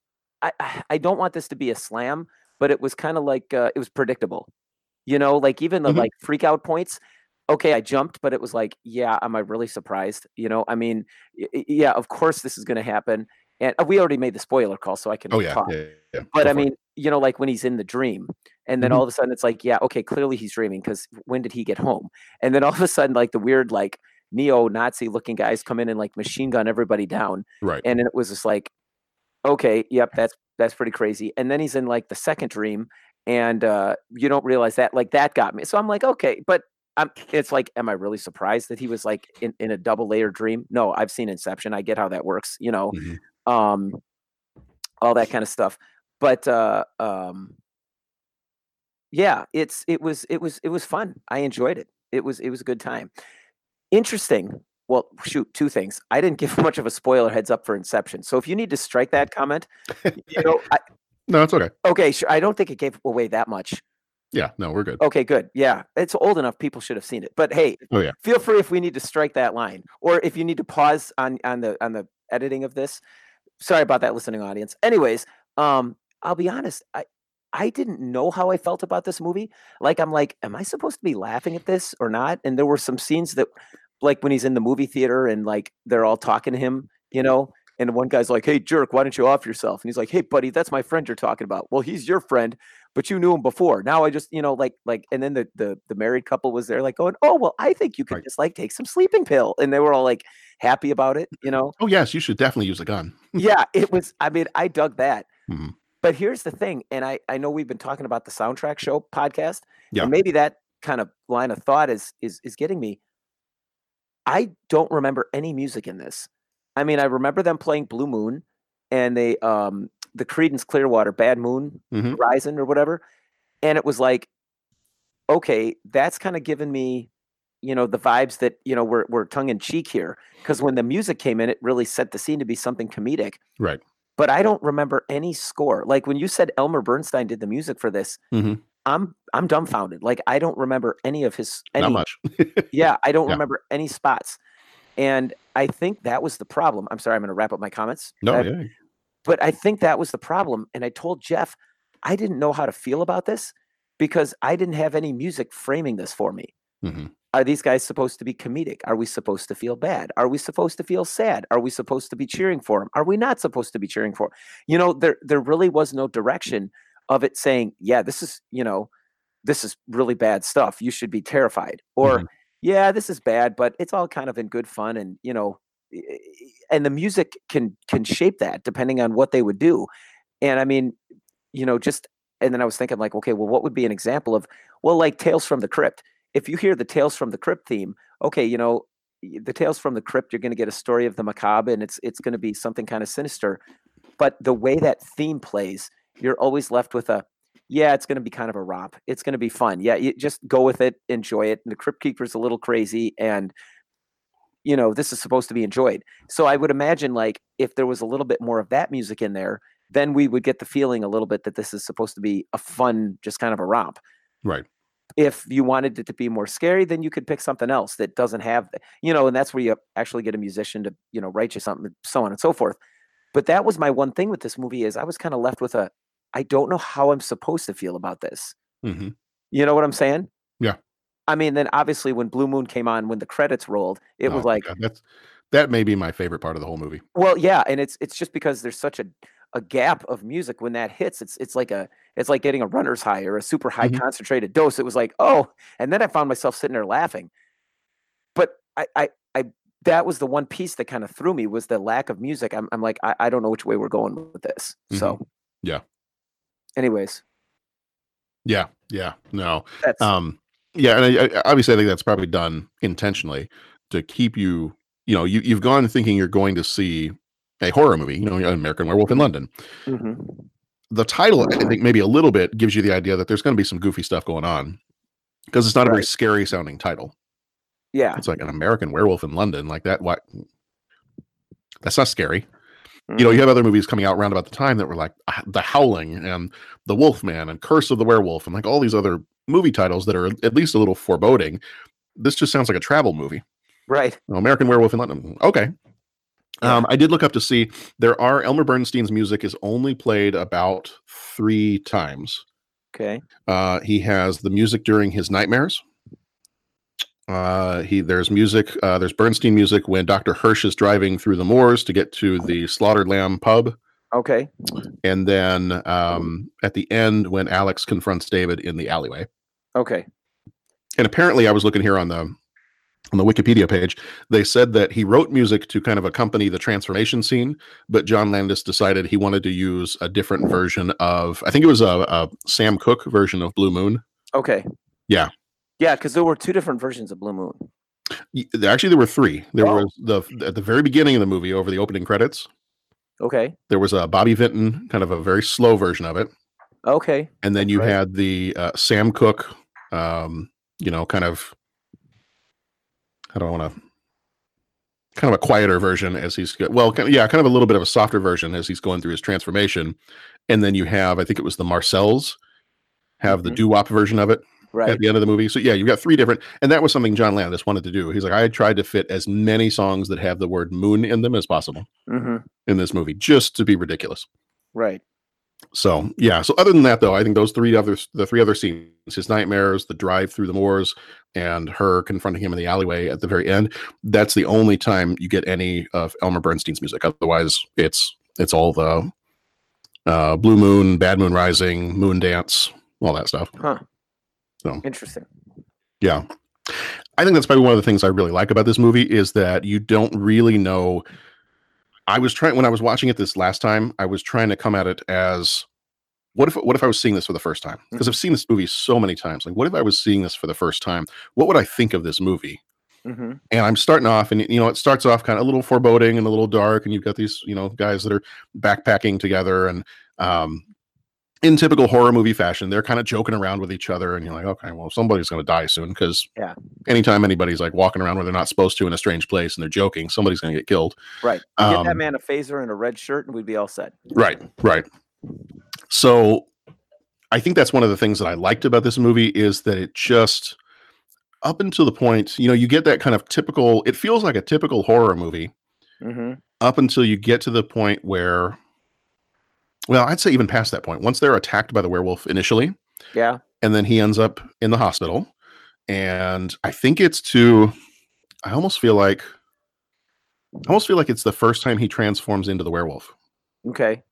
i I- don't want this to be a slam but it was kind of like uh, it was predictable. You know like even the Mhm. like freak out points okay i jumped but it was like yeah am i really surprised? You know i mean yeah of course this is going to happen and uh, we already made the spoiler call so i can Oh yeah, talk yeah, yeah. but Go I for it. mean, you know, like when he's in the dream, and then Mhm. all of a sudden it's like, yeah, okay, clearly he's dreaming because when did he get home? And then all of a sudden, like the weird, like neo-Nazi looking guys come in and like machine gun everybody down, right. and it was just like, okay, yep, that's that's pretty crazy. And then he's in like the second dream, and uh, you don't realize that, like that got me. So I'm like, okay, but I'm, it's like, am I really surprised that he was like in, in a double layer dream? No, I've seen Inception. I get how that works, you know, Mhm. Um, all that kind of stuff. But uh, um, yeah, it's it was it was it was fun. I enjoyed it. It was it was a good time. Interesting. Well, shoot, two things. I didn't give much of a spoiler heads up for Inception. So if you need to strike that comment, you know, I, No, it's okay. okay, sure. I don't think it gave away that much. Yeah, no, we're good. Okay, good. Yeah, it's old enough. People should have seen it. But hey, Oh yeah. feel free if we need to strike that line, or if you need to pause on on the on the editing of this. Sorry about that, listening audience. Anyways, um, I'll be honest. I I didn't know how I felt about this movie. Like, I'm like, am I supposed to be laughing at this or not? And there were some scenes that, like, when he's in the movie theater and like they're all talking to him, you know. And one guy's like, "Hey, jerk, why don't you off yourself?" And he's like, "Hey, buddy, that's my friend you're talking about." Well, he's your friend, but you knew him before. Now I just, you know, like, like, and then the the the married couple was there, like, going, "Oh, well, I think you could just like take some sleeping pill," and they were all like happy about it, you know. Oh yes, you should definitely use a gun. yeah, it was. I mean, I dug that. Mhm. But here's the thing, and I I know we've been talking about the soundtrack show podcast, Yeah. and maybe that kind of line of thought is is is getting me. I don't remember any music in this. I mean, I remember them playing Blue Moon, and they um the Creedence Clearwater Bad Moon Mhm. Horizon or whatever, and it was like, okay, that's kind of given me you know the vibes that you know were were tongue in cheek here because when the music came in, it really set the scene to be something comedic. Right. But I don't remember any score. Like when you said Elmer Bernstein did the music for this, hmm I'm I'm dumbfounded. Like I don't remember any of his any Not much. yeah, I don't Yeah. remember any spots. And I think that was the problem. I'm sorry, I'm going to wrap up my comments. No, I- yeah. But I think that was the problem. And I told Jeff, I didn't know how to feel about this because I didn't have any music framing this for me. hmm Are these guys supposed to be comedic? Are we supposed to feel bad? Are we supposed to feel sad? Are we supposed to be cheering for them? Are we not supposed to be cheering for? Him? You know, there there really was no direction of it saying, yeah, this is, you know, this is really bad stuff. You should be terrified. Or yeah, this is bad, but it's all kind of in good fun and, you know, and the music can can shape that depending on what they would do. And I mean, you know, just and then I was thinking like, okay, well, what would be an example of well, like Tales from the Crypt. If you hear the Tales from the Crypt theme, okay, you know, the Tales from the Crypt, you're going to get a story of the macabre, and it's it's going to be something kind of sinister. But the way that theme plays, you're always left with a, yeah, it's going to be kind of a romp. It's going to be fun. Yeah, you just go with it, enjoy it. And the Crypt Keeper's a little crazy, and you know this is supposed to be enjoyed. So I would imagine like if there was a little bit more of that music in there, then we would get the feeling a little bit that this is supposed to be a fun, just kind of a romp Right. if you wanted it to be more scary, then you could pick something else that doesn't have, you know, and that's where you actually get a musician to, you know, write you something, so on and so forth. But that was my one thing with this movie is I was kind of left with a, I don't know how I'm supposed to feel about this. hmm You know what I'm saying? Yeah. I mean, then obviously when Blue Moon came on, when the credits rolled, it was Oh, like, God, that's that may be my favorite part of the whole movie. well, yeah, and it's it's just because there's such a a gap of music when that hits. It's it's like a it's like getting a runner's high or a super high Mhm. concentrated dose. It was like, oh, and then I found myself sitting there laughing. But I I I that was the one piece that kind of threw me was the lack of music. I'm I'm like, I, I don't know which way we're going with this. So Mhm. Yeah. anyways, Yeah. Yeah. No. That's- um yeah, and I, I, obviously I think that's probably done intentionally to keep you, you know, you you've gone thinking you're going to see a horror movie, you know, American Werewolf in London. mhm. The title, I think, maybe a little bit gives you the idea that there's going to be some goofy stuff going on because it's not a very scary sounding title. yeah. It's like an American Werewolf in London, like that. What? That's not scary. You Mm-hmm. know, you have other movies coming out around about the time that were like uh, The Howling and The Wolfman and Curse of the Werewolf and like all these other movie titles that are at least a little foreboding. This just sounds like a travel movie. Right. Oh, American Werewolf in London. Okay. Um, I did look up to see there are Elmer Bernstein's music is only played about three times. Okay. Uh, he has the music during his nightmares. Uh, he there's music. Uh, there's Bernstein music when Doctor Hirsch is driving through the moors to get to the slaughtered lamb pub, Okay. and then um, at the end when Alex confronts David in the alleyway. Okay. And apparently, I was looking here on the on the Wikipedia page. They said that he wrote music to kind of accompany the transformation scene, but John Landis decided he wanted to use a different version of. I think it was a, a Sam Cooke version of Blue Moon. Okay. Yeah, Yeah, because there were two different versions of Blue Moon. Actually, there were three. There Oh. was the at the very beginning of the movie, over the opening credits. Okay. There was a Bobby Vinton, kind of a very slow version of it, Okay. and then you had the uh, Sam Cooke, um, you know, kind of. I don't want to. Kind of a quieter version as he's well, kind of, yeah, kind of a little bit of a softer version as he's going through his transformation, and then you have, I think it was the Marcels, have the doo wop version of it Right. at the end of the movie. So yeah, you've got three different, and that was something John Landis wanted to do. He's like, I tried to fit as many songs that have the word moon in them as possible hmm in this movie, just to be ridiculous. Right. So yeah. So other than that, though, I think those three others, the three other scenes, his nightmares, the drive through the moors, and her confronting him in the alleyway at the very end. That's the only time you get any of Elmer Bernstein's music. Otherwise, it's it's all the uh, Blue Moon, Bad Moon Rising, Moon Dance, all that stuff. Huh. So Interesting. yeah. I think that's probably one of the things I really like about this movie is that you don't really know. I was trying when I was watching it this last time, I was trying to come at it as what if what if I was seeing this for the first time? Because I've seen this movie so many times. Like, what if I was seeing this for the first time? What would I think of this movie? hmm And I'm starting off, and you know, it starts off kind of a little foreboding and a little dark, and you've got these, you know, guys that are backpacking together, and um, in typical horror movie fashion, they're kind of joking around with each other, and you're like, okay, well, somebody's going to die soon because Yeah. anytime anybody's like walking around where they're not supposed to in a strange place and they're joking, somebody's going to get killed. Right. You get that Um, man a phaser and a red shirt, and we'd be all set. Right, right. So I think that's one of the things that I liked about this movie is that it just up until the point, you know, you get that kind of typical, it feels like a typical horror movie Mm-hmm. up until you get to the point where well, I'd say even past that point. Once they're attacked by the werewolf initially, Yeah. and then he ends up in the hospital and I think it's to I almost feel like I almost feel like it's the first time he transforms into the werewolf. Okay.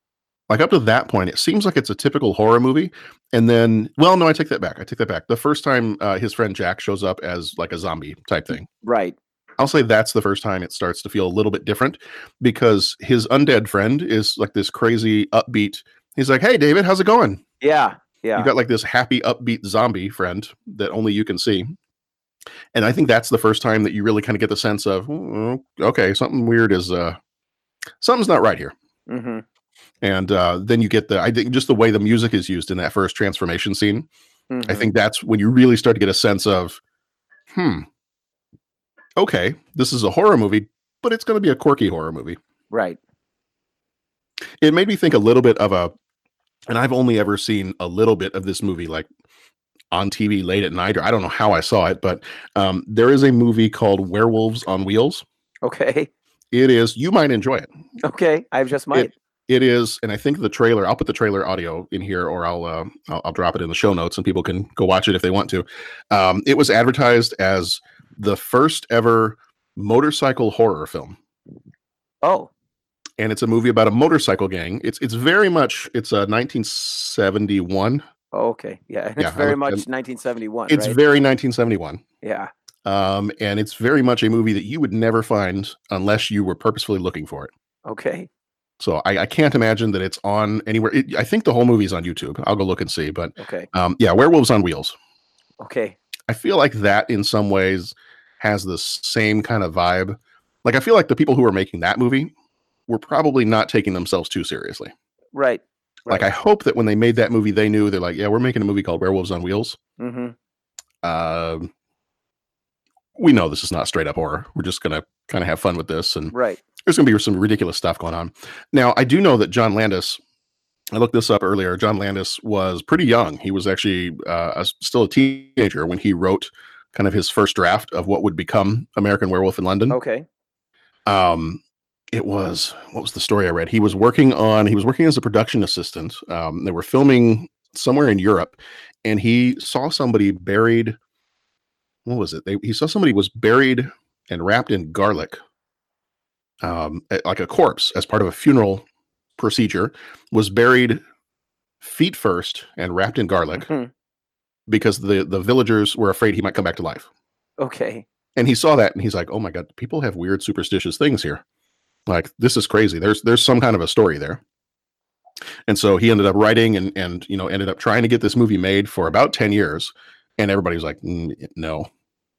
Like up to that point, it seems like it's a typical horror movie. And then, well, no, I take that back. I take that back. The first time uh, his friend Jack shows up as like a zombie type thing, Right. I'll say that's the first time it starts to feel a little bit different because his undead friend is like this crazy upbeat. He's like, "Hey, David, how's it going?" Yeah. Yeah. You got like this happy, upbeat zombie friend that only you can see. And I think that's the first time that you really kind of get the sense of, "Mm, okay, something weird is uh something's not right here. mm-hmm. And uh then you get the I think just the way the music is used in that first transformation scene. I Mhm. think that's when you really start to get a sense of, hmm, okay, this is a horror movie, but it's going to be a quirky horror movie. Right. It made me think a little bit of a, and I've only ever seen a little bit of this movie, like on TV late at night, or I don't know how I saw it, but um, there is a movie called Werewolves on Wheels. Okay. It is, you might enjoy it. Okay. I've just might. It, it is, and I think the trailer. I'll put the trailer audio in here, or I'll, uh, I'll I'll drop it in the show notes, and people can go watch it if they want to. Um, it was advertised as the first ever motorcycle horror film, oh. and it's a movie about a motorcycle gang. It's it's very much it's a 1971. Oh, okay. Yeah. It's Yeah, very much um, 1971. It's right? very 1971. Yeah. Um, and it's very much a movie that you would never find unless you were purposefully looking for it. Okay. So I, I can't imagine that it's on anywhere. It, I think the whole movie's on YouTube. I'll go look and see. But Okay. um, yeah, Werewolves on Wheels. Okay. I feel like that in some ways has the same kind of vibe. Like I feel like the people who are making that movie were probably not taking themselves too seriously. Right. Like I hope that when they made that movie, they knew they're like, yeah, we're making a movie called Werewolves on Wheels. Mm-hmm. Um, we know this is not straight up horror. We're just gonna kind of have fun with this, and Right. there's gonna be some ridiculous stuff going on. Now, I do know that John Landis. I looked this up earlier. John Landis was pretty young. He was actually uh, a- still a teenager when he wrote kind of his first draft of what would become American Werewolf in London. Okay. Um, it was what was the story I read? He was working on. He was working as a production assistant. Um, they were filming somewhere in Europe, and he saw somebody buried. What was it? They, he saw somebody was buried and wrapped in garlic, um, like a corpse, as part of a funeral procedure. Was buried feet first and wrapped in garlic Mhm. Because the the villagers were afraid he might come back to life. Okay. And he saw that and he's like, "Oh my god, people have weird superstitious things here. Like this is crazy. There's there's some kind of a story there." And so he ended up writing and and you know ended up trying to get this movie made for about 10 years and everybody was like, "Mm, "No.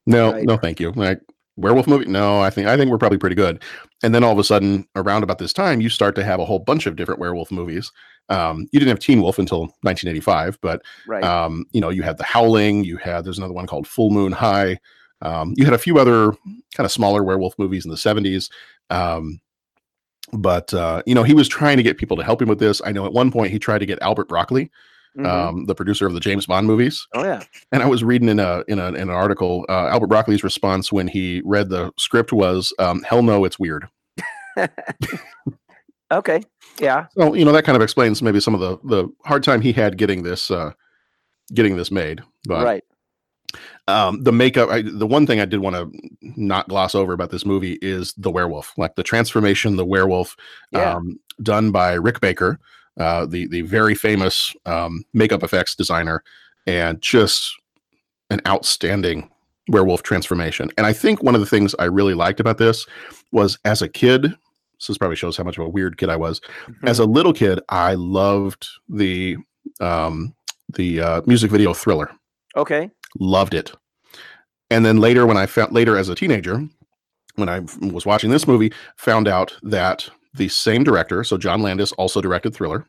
No, Right. no thank you." Like werewolf movie? No, I think I think we're probably pretty good. And then all of a sudden around about this time you start to have a whole bunch of different werewolf movies. Um, you didn't have Teen Wolf until 1985, but Right. um, you know, you had The Howling, you had there's another one called Full Moon High. Um, you had a few other kind of smaller werewolf movies in the 70s. Um, but uh, you know, he was trying to get people to help him with this. I know at one point he tried to get Albert Broccoli, Mhm. um, the producer of the James Bond movies. oh yeah. And I was reading in a in, a, in an article, uh, Albert Broccoli's response when he read the script was, um, "Hell no, it's weird." Okay. Yeah. So you know that kind of explains maybe some of the the hard time he had getting this uh, getting this made. But right. um the makeup I, the one thing i did want to not gloss over about this movie is the werewolf like the transformation the werewolf Yeah. um done by rick baker uh the the very famous um makeup effects designer and just an outstanding werewolf transformation and i think one of the things i really liked about this was as a kid so this probably shows how much of a weird kid i was as a little kid i loved the um the uh, music video thriller Okay. loved it. And then later, when I found later as a teenager, when I was watching this movie, found out that the same director, so John Landis, also directed Thriller.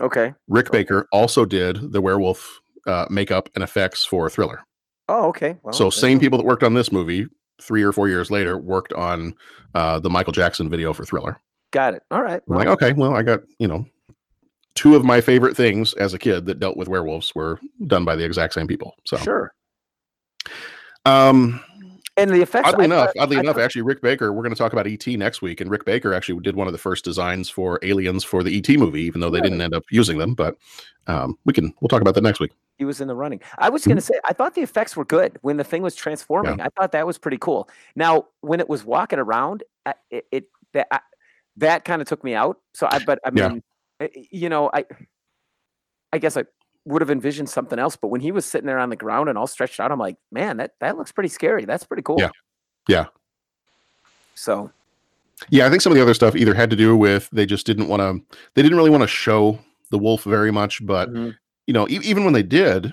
Okay. Rick Baker also did the werewolf uh, makeup and effects for Thriller. Oh, okay. Well, so same go. people that worked on this movie three or four years later worked on uh, the Michael Jackson video for Thriller. Got it. All right. I'm like, okay, well, I got you know two of my favorite things as a kid that dealt with werewolves were done by the exact same people. So Sure. Um, and the effects. oddly I enough, thought- oddly I enough, thought- actually, Rick Baker. We're going to talk about ET next week, and Rick Baker actually did one of the first designs for aliens for the ET movie, even though they didn't end up using them. But um, we can we'll talk about that next week. He was in the running. I was Mm-hmm. going to say, I thought the effects were good when the thing was transforming. I thought that was pretty cool. Now, when it was walking around, it, it that I, that kind of took me out. So I, but I mean, eh, you know, I, I guess I would have envisioned something else. But when he was sitting there on the ground and all stretched out, I'm like, man, that that looks pretty scary. That's pretty cool. Yeah, yeah. So Yeah, I think some of the other stuff either had to do with they just didn't want to, they didn't really want to show the wolf very much. But Mm-hmm. You know, e- even when they did,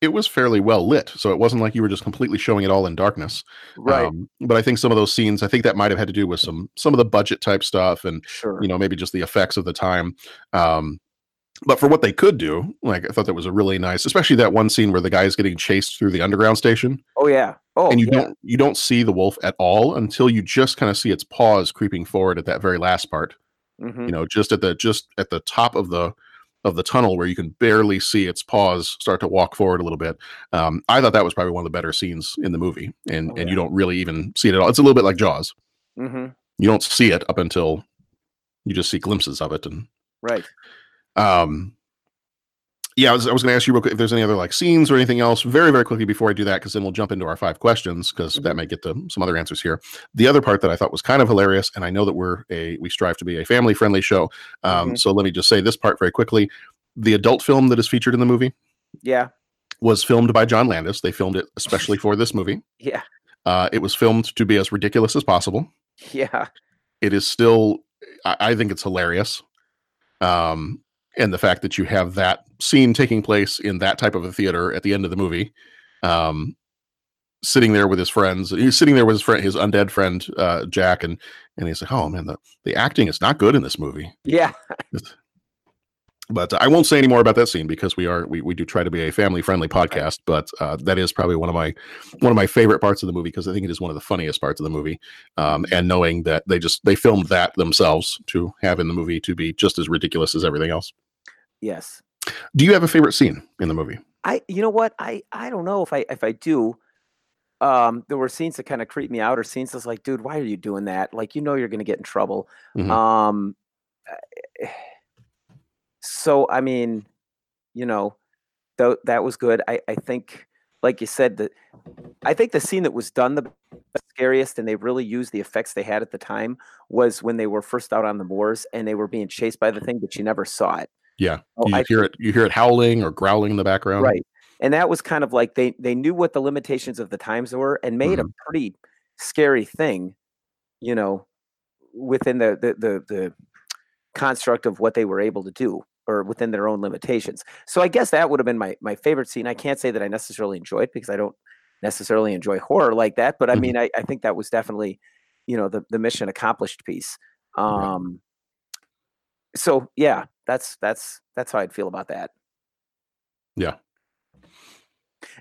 it was fairly well lit, so it wasn't like you were just completely showing it all in darkness. Right. Um, but I think some of those scenes, I think that might have had to do with some some of the budget type stuff, and Sure. you know maybe just the effects of the time. Um, but for what they could do, like I thought that was a really nice, especially that one scene where the guy is getting chased through the underground station oh yeah, oh and you yeah. don't you don't see the wolf at all until you just kind of see its paws creeping forward at that very last part Mhm. you know just at the just at the top of the of the tunnel where you can barely see its paws start to walk forward a little bit. Um, i thought that was probably one of the better scenes in the movie and and you don't really even see it at all. It's a little bit like jaws. Hmm you don't see it up until you just see glimpses of it and Right. um yeah i was, I was going to ask you real quick if there's any other like scenes or anything else very very quickly before i do that because then we'll jump into our five questions because that may get to some other answers here the other part that i thought was kind of hilarious and i know that we're a we strive to be a family friendly show um Mhm. so let me just say this part very quickly the adult film that is featured in the movie Yeah. was filmed by john landis they filmed it especially for this movie Yeah. uh it was filmed to be as ridiculous as possible Yeah. it is still I, I think it's hilarious um and the fact that you have that scene taking place in that type of a theater at the end of the movie um sitting there with his friends he's sitting there with his friend his undead friend uh jack and and he's like oh man the, the acting is not good in this movie Yeah. but I won't say any more about that scene because we are we, we do try to be a family friendly podcast. But uh, that is probably one of my one of my favorite parts of the movie because I think it is one of the funniest parts of the movie. Um, and knowing that they just they filmed that themselves to have in the movie to be just as ridiculous as everything else. Yes. Do you have a favorite scene in the movie? I you know what I I don't know if I if I do. Um, there were scenes that kind of creep me out, or scenes that's like, dude, why are you doing that? Like, you know, you're gonna get in trouble. Mhm. Um, eh, so I mean, you know, though that was good. I I think, like you said, that I think the scene that was done the scariest, and they really used the effects they had at the time, was when they were first out on the moors and they were being chased by the thing, but you never saw it. Yeah, Oh, you I hear it. You hear it howling or growling in the background. Right. And that was kind of like they they knew what the limitations of the times were and made Mm-hmm. a pretty scary thing, you know, within the the the, the construct of what they were able to do or within their own limitations. So I guess that would have been my my favorite scene. I can't say that I necessarily enjoyed because I don't necessarily enjoy horror like that, but I Mhm. mean I, I think that was definitely, you know, the the mission accomplished piece. Um so yeah, that's that's that's how I'd feel about that. Yeah.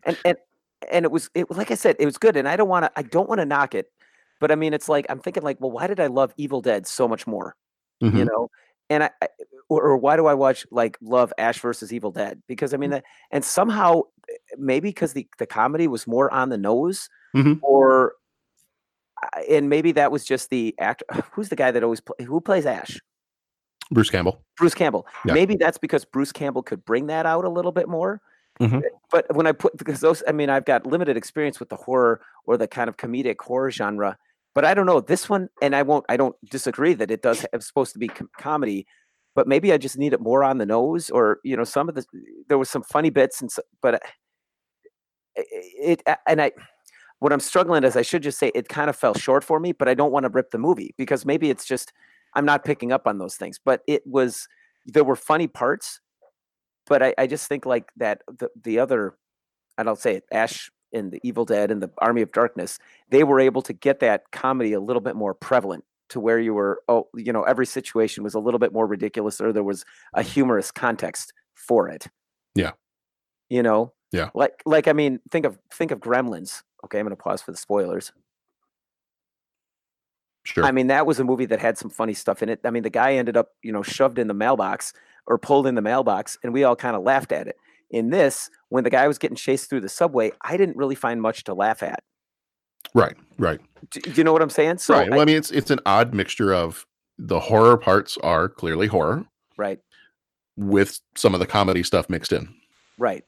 and and and it was it was like I said, it was good, and I don't want to I don't want to knock it, but I mean, it's like I'm thinking like, well, why did I love Evil Dead so much more? You Mhm. know, and I, I or, or why do I watch like love Ash versus Evil Dead? Because I mean, that, and somehow eh, maybe because the the comedy was more on the nose, Mhm. or and maybe that was just the actor. Who's the guy that always play, who plays Ash? Bruce Campbell. Bruce Campbell. Yeah. Maybe that's because Bruce Campbell could bring that out a little bit more. Mhm. But when I put because those, I mean, I've got limited experience with the horror or the kind of comedic horror genre. But I don't know this one, and I won't. I don't disagree that it does. It's supposed to be com- comedy, but maybe I just need it more on the nose, or you know, some of the there was some funny bits, and so, but uh, it, it and I. What I'm struggling is I should just say it kind of fell short for me, but I don't want to rip the movie because maybe it's just I'm not picking up on those things. But it was there were funny parts, but I, I just think like that the the other I don't say it Ash and the Evil Dead and the Army of Darkness they were able to get that comedy a little bit more prevalent to where you were oh you know every situation was a little bit more ridiculous or there was a humorous context for it Yeah. you know Yeah. Like like I mean, think of think of Gremlins. Okay, I'm going to pause for the spoilers. Sure. I mean, that was a movie that had some funny stuff in it. I mean, the guy ended up, you know, shoved in the mailbox or pulled in the mailbox, and we all kind of laughed at it. In this, when the guy was getting chased through the subway, I didn't really find much to laugh at. Right, right. Do, you know what I'm saying? So, right. Well, I- I mean, it's it's an odd mixture of the horror parts are clearly horror right, with some of the comedy stuff mixed in. right,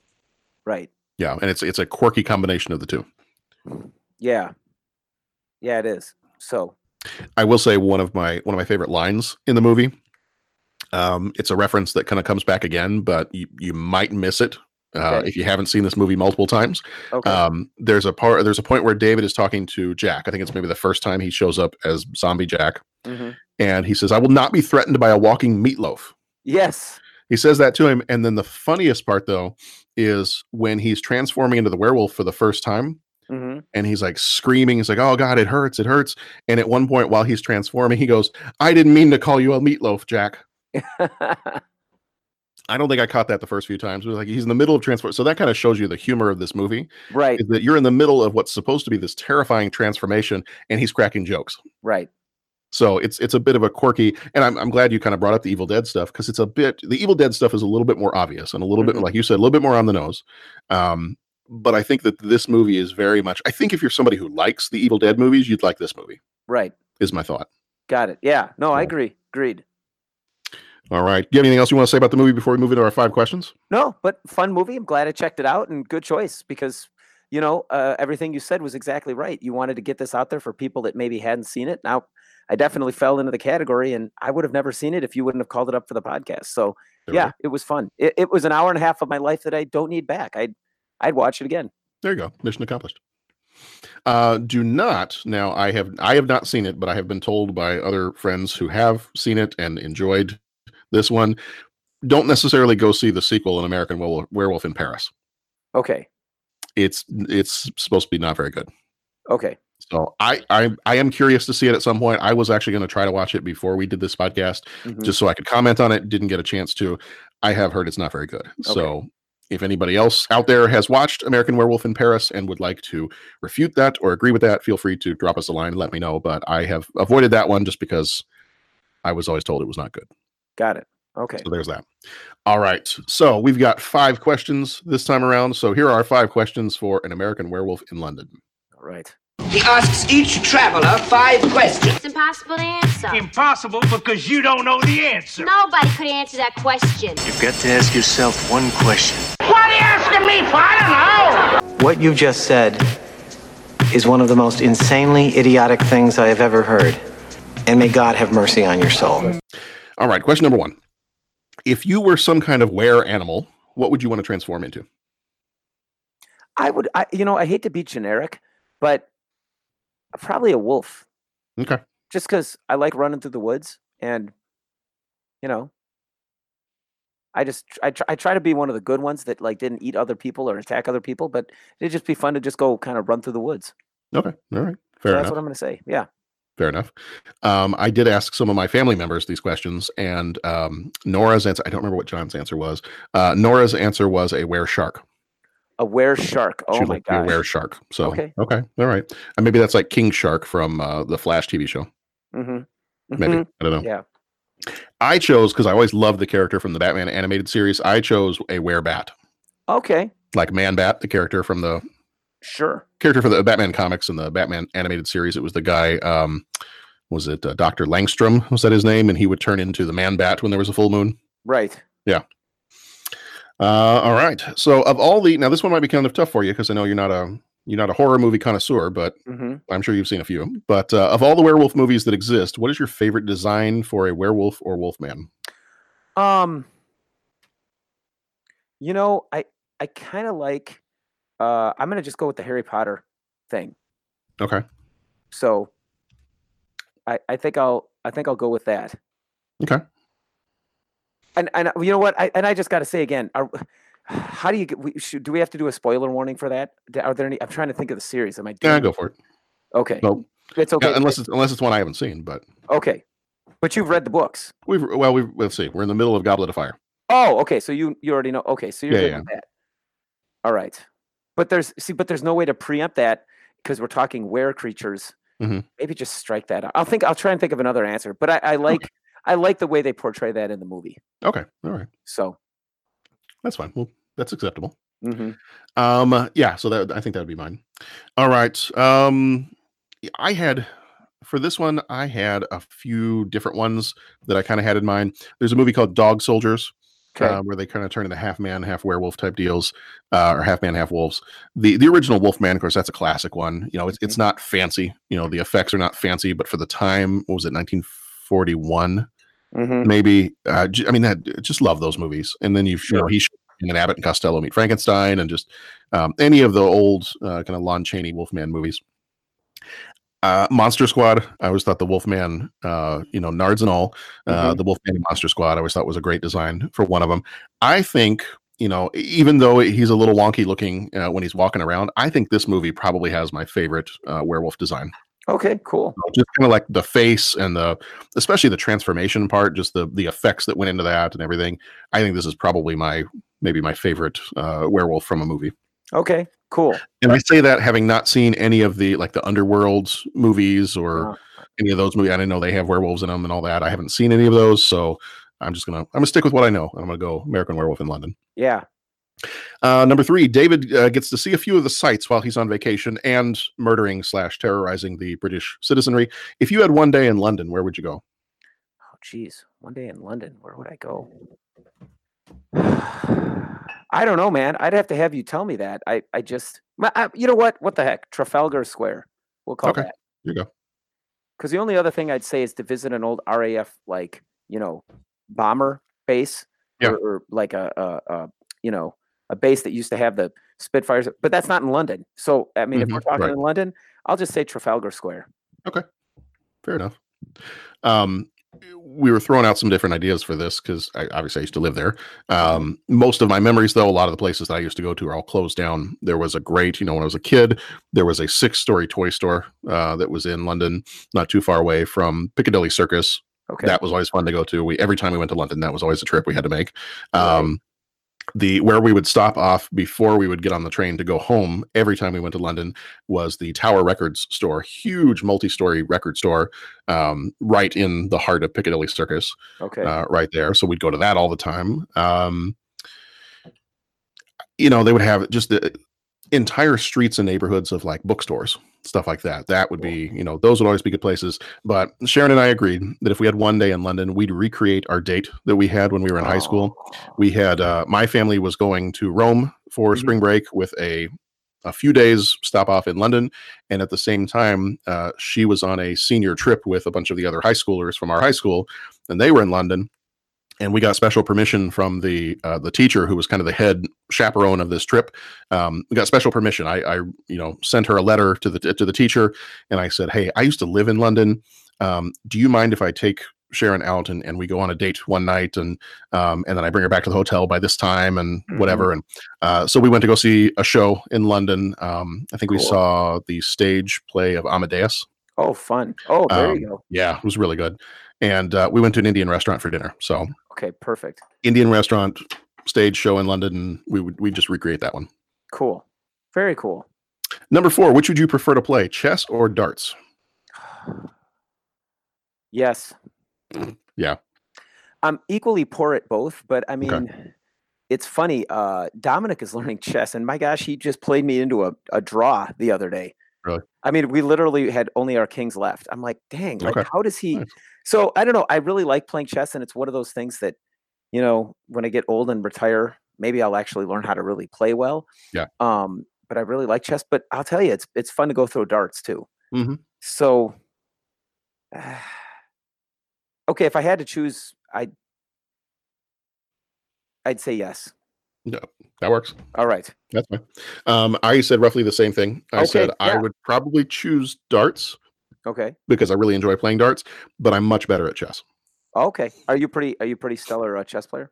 right. Yeah, and it's it's a quirky combination of the two. Yeah, yeah, it is. So, I will say one of my one of my favorite lines in the movie. Um, it's a reference that kind of comes back again, but you, you might miss it uh, Okay. if you haven't seen this movie multiple times. Okay. Um, there's a part there's a point where David is talking to Jack. I think it's maybe the first time he shows up as zombie Jack, mhm. and he says, "I will not be threatened by a walking meatloaf." yes, He says that to him, and then the funniest part though is when he's transforming into the werewolf for the first time, hmm and he's like screaming. He's like, "Oh God, it hurts! It hurts!" And at one point, while he's transforming, he goes, "I didn't mean to call you a meatloaf, Jack." I don't think I caught that the first few times. It was like he's in the middle of transform. So that kind of shows you the humor of this movie, right, is that you're in the middle of what's supposed to be this terrifying transformation, and he's cracking jokes. right. So it's it's a bit of a quirky, and I'm I'm glad you kind of brought up the Evil Dead stuff because it's a bit the Evil Dead stuff is a little bit more obvious and a little Mhm. bit like you said, a little bit more on the nose. Um, but I think that this movie is very much. I think if you're somebody who likes the Evil Dead movies, you'd like this movie. Right. Is my thought. Got it. Yeah. No, I agree. Agreed. All right. Do you have anything else you want to say about the movie before we move into our five questions? No, but fun movie. I'm glad I checked it out and good choice because you know uh, everything you said was exactly right. You wanted to get this out there for people that maybe hadn't seen it. Now, I definitely fell into the category, and I would have never seen it if you wouldn't have called it up for the podcast. So There yeah, it was fun. It, it was an hour and a half of my life that I don't need back. I'd I'd watch it again. There you go. Mission accomplished. Uh, do not now. I have I have not seen it, but I have been told by other friends who have seen it and enjoyed this one. Don't necessarily go see the sequel, An American Werewolf, in Paris. Okay. It's it's supposed to be not very good. Okay. So I I I am curious to see it at some point. I was actually going to try to watch it before we did this podcast, Mhm. just so I could comment on it. Didn't get a chance to. I have heard it's not very good. So if anybody else out there has watched American Werewolf in Paris and would like to refute that or agree with that, feel free to drop us a line and let me know. But I have avoided that one just because I was always told it was not good. Got it. Okay. So there's that. All right. So we've got five questions this time around. So here are five questions for an American Werewolf in London. All right. He asks each traveler five questions. It's impossible to answer. Impossible because you don't know the answer. Nobody could answer that question. You've got to ask yourself one question. What are you asking me for? I don't know. What you've just said is one of the most insanely idiotic things I have ever heard. And may God have mercy on your soul. All right. Question number one. If you were some kind of were animal, what would you want to transform into? I would. I you know I hate to be generic, but probably a wolf. Okay. Just because I like running through the woods, and you know, I just I try, I try to be one of the good ones that like didn't eat other people or attack other people, but it'd just be fun to just go kind of run through the woods. Okay. All right. So Fair that's what I'm going to say. Yeah. Fair enough. Um, I did ask some of my family members these questions, and um, Nora's answer, I don't remember what John's answer was. Uh, Nora's answer was a were shark. A were shark. Oh She my be a god. were shark. So, Okay. okay. All right. And maybe that's like King Shark from uh, the Flash TV show. Mm-hmm. Maybe. I don't know. Yeah. I chose, because I always loved the character from the Batman animated series, I chose a were bat. Okay. Like Man Bat, the character from the Sure. character for the Batman comics and the Batman animated series. It was the guy, um, was it uh, Dr. Langstrom? Was that his name? And he would turn into the Man Bat when there was a full moon. Right. Yeah. Uh, all right. So of all the now, this one might be kind of tough for you because I know you're not a you're not a horror movie connoisseur, but Mm-hmm. I'm sure you've seen a few. But uh, of all the werewolf movies that exist, what is your favorite design for a werewolf or wolfman? Um. You know, I I kind of like. Uh, I'm gonna just go with the Harry Potter thing. Okay. So. I I think I'll I think I'll go with that. Okay. And and uh, you know what? I and I just got to say again. Are, how do you get? We, should, do we have to do a spoiler warning for that? Are there any? I'm trying to think of the series. Am I? Yeah, doing- go for it. Okay. No, It's yeah, okay. unless it's unless it's one I haven't seen, but Okay. But you've read the books. we've well we let's see. We're in the middle of Goblet of Fire. Oh, okay. So you you already know. Okay, so you're Yeah, good yeah. with that. All right. But there's see, but there's no way to preempt that because we're talking were creatures. Mhm. Maybe just strike that out. I'll think I'll try and think of another answer. But I, I like I like the way they portray that in the movie. Okay, all right, So that's fine. Well, that's acceptable. mhm. Um, yeah, so that I think that would be mine. All right. Um, I had for this one, I had a few different ones that I kind of had in mind. There's a movie called Dog Soldiers. Okay. Uh, where they kind of turn into half man, half werewolf type deals, uh, or half man, half wolves. The the original Wolfman, of course, that's a classic one. You know, it's it's not fancy. You know, the effects are not fancy, but for the time, what was it, 1941? Mhm. maybe uh, I mean that just love those movies. And then you've you know he's in Abbott and Costello meet Frankenstein and just um, any of the old uh, kind of Lon Chaney Wolfman movies. Uh, Monster Squad. I always thought the Wolfman, uh, you know, Nards and all, uh, Mhm. the Wolfman and Monster Squad. I always thought was a great design for one of them. I think you know, even though he's a little wonky looking uh, when he's walking around, I think this movie probably has my favorite uh, werewolf design Okay, cool. just kind of like the face and the especially the transformation part just the the effects that went into that and everything i think this is probably my maybe my favorite uh werewolf from a movie Okay, cool. and i say that having not seen any of the like the underworld movies or any of those movies i didn't know they have werewolves in them and all that i haven't seen any of those so i'm just gonna i'm gonna stick with what i know i'm gonna go american werewolf in london Yeah. Uh, number three, David uh, gets to see a few of the sights while he's on vacation and murdering slash terrorizing the British citizenry. If you had one day in London, where would you go? Oh, geez. One day in London, where would I go? I don't know, man. I'd have to have you tell me that. I, I just, I- you know what? What the heck? Trafalgar Square. We'll call Okay. that. You go. Because the only other thing I'd say is to visit an old RAF, like, you know, bomber base Yeah. or, or like a, a, a, you know, a base that used to have the Spitfires, but that's not in London. So, I mean, if we're talking right. in London, I'll just say Trafalgar Square. Okay, fair enough. Um, we were throwing out some different ideas for this because I obviously I used to live there. Um, most of my memories, though, a lot of the places that I used to go to are all closed down. There was a great, you know, when I was a kid, there was a six-story toy store uh, that was in London, not too far away from Piccadilly Circus. Okay. That was always fun to go to. We every time we went to London, that was always a trip we had to make. Um, the where we would stop off before we would get on the train to go home every time we went to London was the Tower Records store, huge multi-story record store, um, right in the heart of Piccadilly Circus, Okay. uh, right there. So we'd go to that all the time. Um, you know, they would have just the entire streets and neighborhoods of like bookstores, stuff like that. That would be, you know, those would always be good places. But Sharon and I agreed that if we had one day in London, we'd recreate our date that we had when we were in high school. We had uh, my family was going to Rome for spring break with a a few days stop off in London, and at the same time, uh, she was on a senior trip with a bunch of the other high schoolers from our high school, and they were in London. And we got special permission from the uh, the teacher who was kind of the head chaperone of this trip. Um, we got special permission. I, I, you know, sent her a letter to the to the teacher, and I said, "Hey, I used to live in London. Um, do you mind if I take Sharon out and, and we go on a date one night and um, and then I bring her back to the hotel by this time and whatever and uh, so we went to go see a show in London. Um, I think we saw the stage play of Amadeus. Oh, fun. Oh, there Um, you go. Yeah, it was really good. And uh, we went to an Indian restaurant for dinner. So Okay, perfect. Indian restaurant stage show in London, and we would we just recreate that one. Cool. Very cool. Number four, which would you prefer to play, chess or darts? Yes. Yeah. I'm equally poor at both, but I mean, it's funny. Uh, Dominic is learning chess, and my gosh, he just played me into a, a draw the other day. Really? I mean, we literally had only our kings left. I'm like, dang, like, Okay. how does he? So I don't know. I really like playing chess, and it's one of those things that, you know, when I get old and retire, maybe I'll actually learn how to really play well. Yeah. Um, but I really like chess. But I'll tell you, it's it's fun to go throw darts too. Mm-hmm. So, okay, if I had to choose, I'd I'd say yes. No, that works. All right. That's fine. Um, I said roughly the same thing. I Okay, said I would probably choose darts Okay. because I really enjoy playing darts, but I'm much better at chess. Okay. Are you pretty? Are you pretty stellar uh, chess player?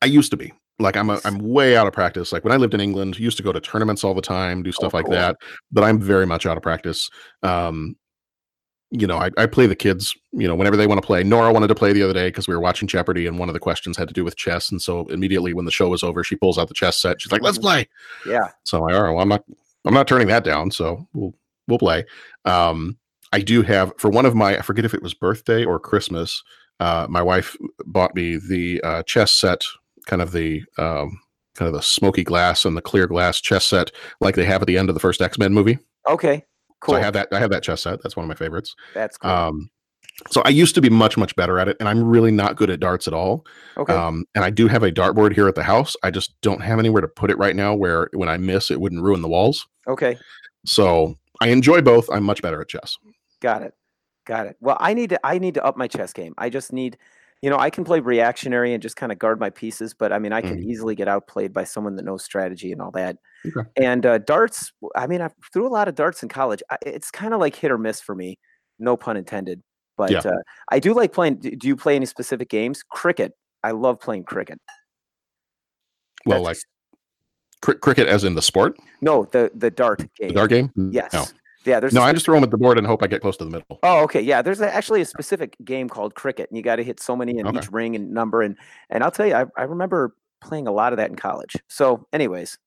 I used to be. Like I'm a, I'm way out of practice. Like when I lived in England, used to go to tournaments all the time, do stuff like Oh, cool. that. But I'm very much out of practice. Um, you know, I, I play the kids, you know, whenever they want to play. Nora wanted to play the other day because we were watching Jeopardy and one of the questions had to do with chess. And so immediately when the show was over, she pulls out the chess set. She's like, let's play. Yeah. So I'm like, all right, well, I'm not I'm not turning that down. So we'll we'll play. Um I do have for one of my I forget if it was birthday or Christmas, uh, my wife bought me the uh, chess set, kind of the um, kind of the smoky glass and the clear glass chess set, like they have at the end of the first X Men movie. Okay. Cool. So I have that. I have that chess set. That's one of my favorites. That's cool. Um, so I used to be much much better at it, and I'm really not good at darts at all. Okay. Um, and I do have a dartboard here at the house. I just don't have anywhere to put it right now, where when I miss, it wouldn't ruin the walls. Okay. So I enjoy both. I'm much better at chess. Got it. Got it. Well, I need to I need to up my chess game. I just need you know, I can play reactionary and just kind of guard my pieces, but I mean, I can Mhm. easily get outplayed by someone that knows strategy and all that. Okay. And uh, darts, I mean, I threw a lot of darts in college. I, it's kind of like hit or miss for me, no pun intended. But Yeah. uh, I do like playing. Do, you play any specific games? Cricket. I love playing cricket. Well, like cri- cricket, as in the sport, No, the the dart game. the dart game. Yes. No, Yeah. There's no. a I just throw them at the board and hope I get close to the middle. Oh, okay. Yeah, there's a, actually a specific game called cricket, and you got to hit so many in Okay. each ring and number. And and I'll tell you, I, I remember playing a lot of that in college. So, anyways,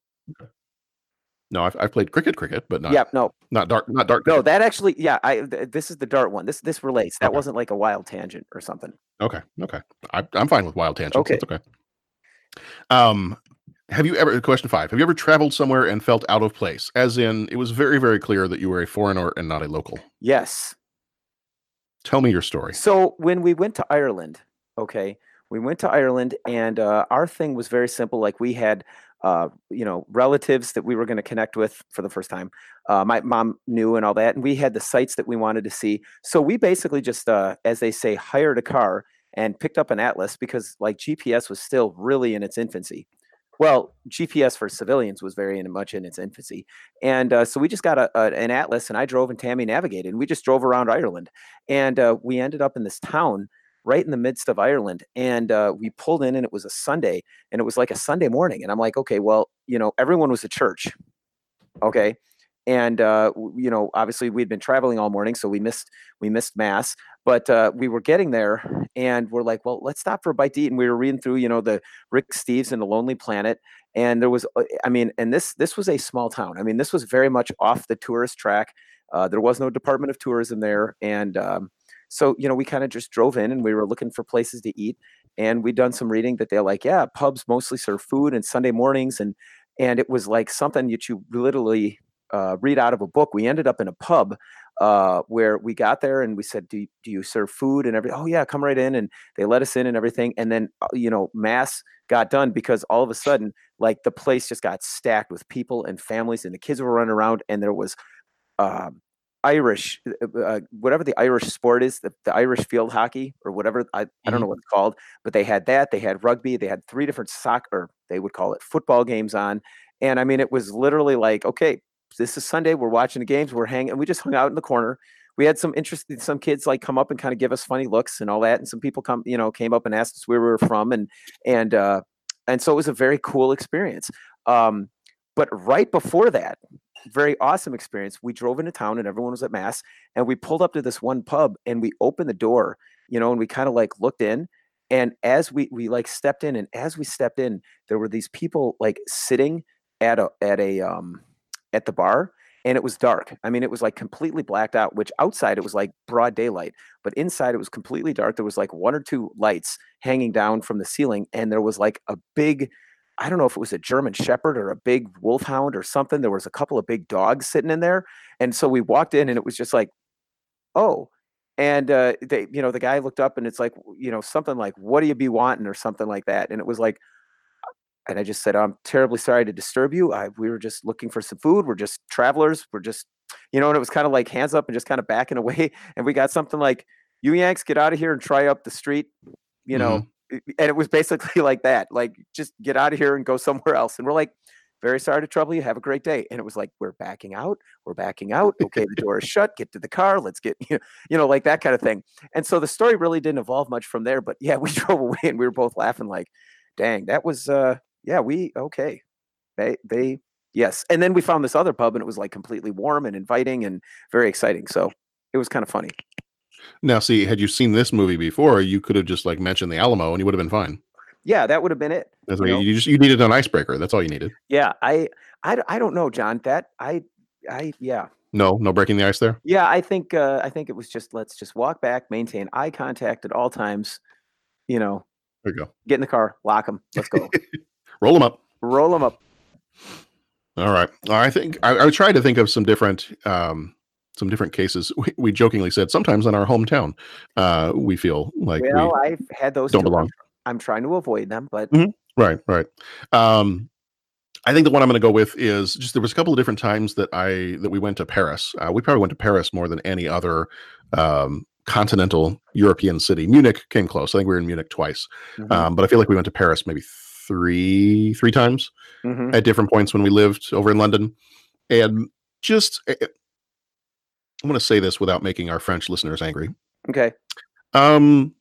No, I've, I've played cricket, cricket, but not. yeah, no, not dart, not dart. no, that actually, yeah, I th- this is the dart one. This this relates. That Okay. wasn't like a wild tangent or something. Okay, okay. I, I'm fine with wild tangents. Okay. That's okay. Um, have you ever? Question five. Have you ever traveled somewhere and felt out of place? As in, it was very, very clear that you were a foreigner and not a local. Yes. Tell me your story. So when we went to Ireland, okay, we went to Ireland, and uh, our thing was very simple. Like we had, uh, you know, relatives that we were going to connect with for the first time. Uh, my mom knew and all that, and we had the sites that we wanted to see. So we basically just, uh, as they say, hired a car and picked up an atlas because like GPS was still really in its infancy. Well, GPS for civilians was very much in its infancy, and uh, so we just got a, a, an atlas, and I drove, and Tammy navigated, and we just drove around Ireland, and uh, we ended up in this town right in the midst of Ireland, and uh, we pulled in, and it was a Sunday, and it was like a Sunday morning, and I'm like, okay, well, you know, everyone was at church, okay, and uh, you know, obviously we'd been traveling all morning, so we missed we missed mass, but uh, we were getting there, and we're like, well, let's stop for a bite to eat, and we were reading through, you know, the Rick Steves and the Lonely Planet, and there was, uh, I mean, and this this was a small town. I mean, this was very much off the tourist track. Uh, there was no Department of Tourism there, and um, so you know, we kind of just drove in, and we were looking for places to eat, and we'd done some reading that they're like, yeah, pubs mostly serve food and Sunday mornings, and and it was like something that you literally uh, read out of a book. We ended up in a pub uh, where we got there and we said, do, you- do you serve food and everything? Oh yeah, come right in. And they let us in and everything. And then, uh, you know, mass got done because all of a sudden, like the place just got stacked with people and families and the kids were running around and there was, um, Irish, uh, uh, whatever the Irish sport is, the, the Irish field hockey or whatever, I, I don't know what it's called, but they had that. They had rugby. They had three different soccer, they would call it football games on. And I mean, it was literally like, okay, this is Sunday. We're watching the games. We're hanging. We just hung out in the corner. We had some interesting, some kids like come up and kind of give us funny looks and all that. And some people come, you know, came up and asked us where we were from. And, and, uh, and so it was a very cool experience. Um, but right before that, very awesome experience. We drove into town and everyone was at mass and we pulled up to this one pub and we opened the door, you know, and we kind of like looked in and as we we like stepped in and as we stepped in there were these people like sitting at a at a um at the bar and it was dark. I mean, it was like completely blacked out, which outside it was like broad daylight, but inside it was completely dark. There was like one or two lights hanging down from the ceiling, and there was like a big, I don't know if it was a German Shepherd or a big wolfhound or something. There was a couple of big dogs sitting in there. And so we walked in, and it was just like, oh. And uh, they, you know, the guy looked up and it's like, you know, something like, what do you be wanting or something like that. And it was like, and I just said, I'm terribly sorry to disturb you. I, we were just looking for some food. We're just travelers. We're just, you know, and it was kind of like hands up and just kind of backing away. And we got something like, you Yanks, get out of here and try up the street, you know. i- And it was basically like that, like just get out of here and go somewhere else. And we're like, very sorry to trouble you. Have a great day. And it was like, we're backing out. We're backing out. Okay, the door is shut. Get to the car. Let's get, you know, you know, like that kind of thing. And so the story really didn't evolve much from there. But yeah, we drove away and we were both laughing like, dang, that was uh yeah, we okay. They they yes. And then we found this other pub and it was like completely warm and inviting and very exciting. So it was kind of funny. Now, see, had you seen this movie before, you could have just like mentioned the Alamo, and you would have been fine. Yeah, that would have been it. That's you what you, know? you just you needed an icebreaker. That's all you needed. Yeah, I, I I don't know, John. That I, I, yeah, No, no breaking the ice there. yeah. I think, uh, I think it was just let's just walk back, maintain eye contact at all times. You know, There you go. get in the car, lock them, let's go, Roll them up. roll them up. All right. I think I, I tried to think of some different um some different cases. We, we jokingly said sometimes in our hometown, uh, we feel like well, we I've had those. don't belong. I'm trying to avoid them, but Mhm. Right, right. Um, I think the one I'm going to go with is just there was a couple of different times that I that we went to Paris. Uh, we probably went to Paris more than any other um, continental European city. Munich came close. I think we were in Munich twice, Mhm. um, but I feel like we went to Paris maybe three three times Mhm. at different points when we lived over in London, and just eh, eh, I'm going to say this without making our French listeners angry. okay, Um,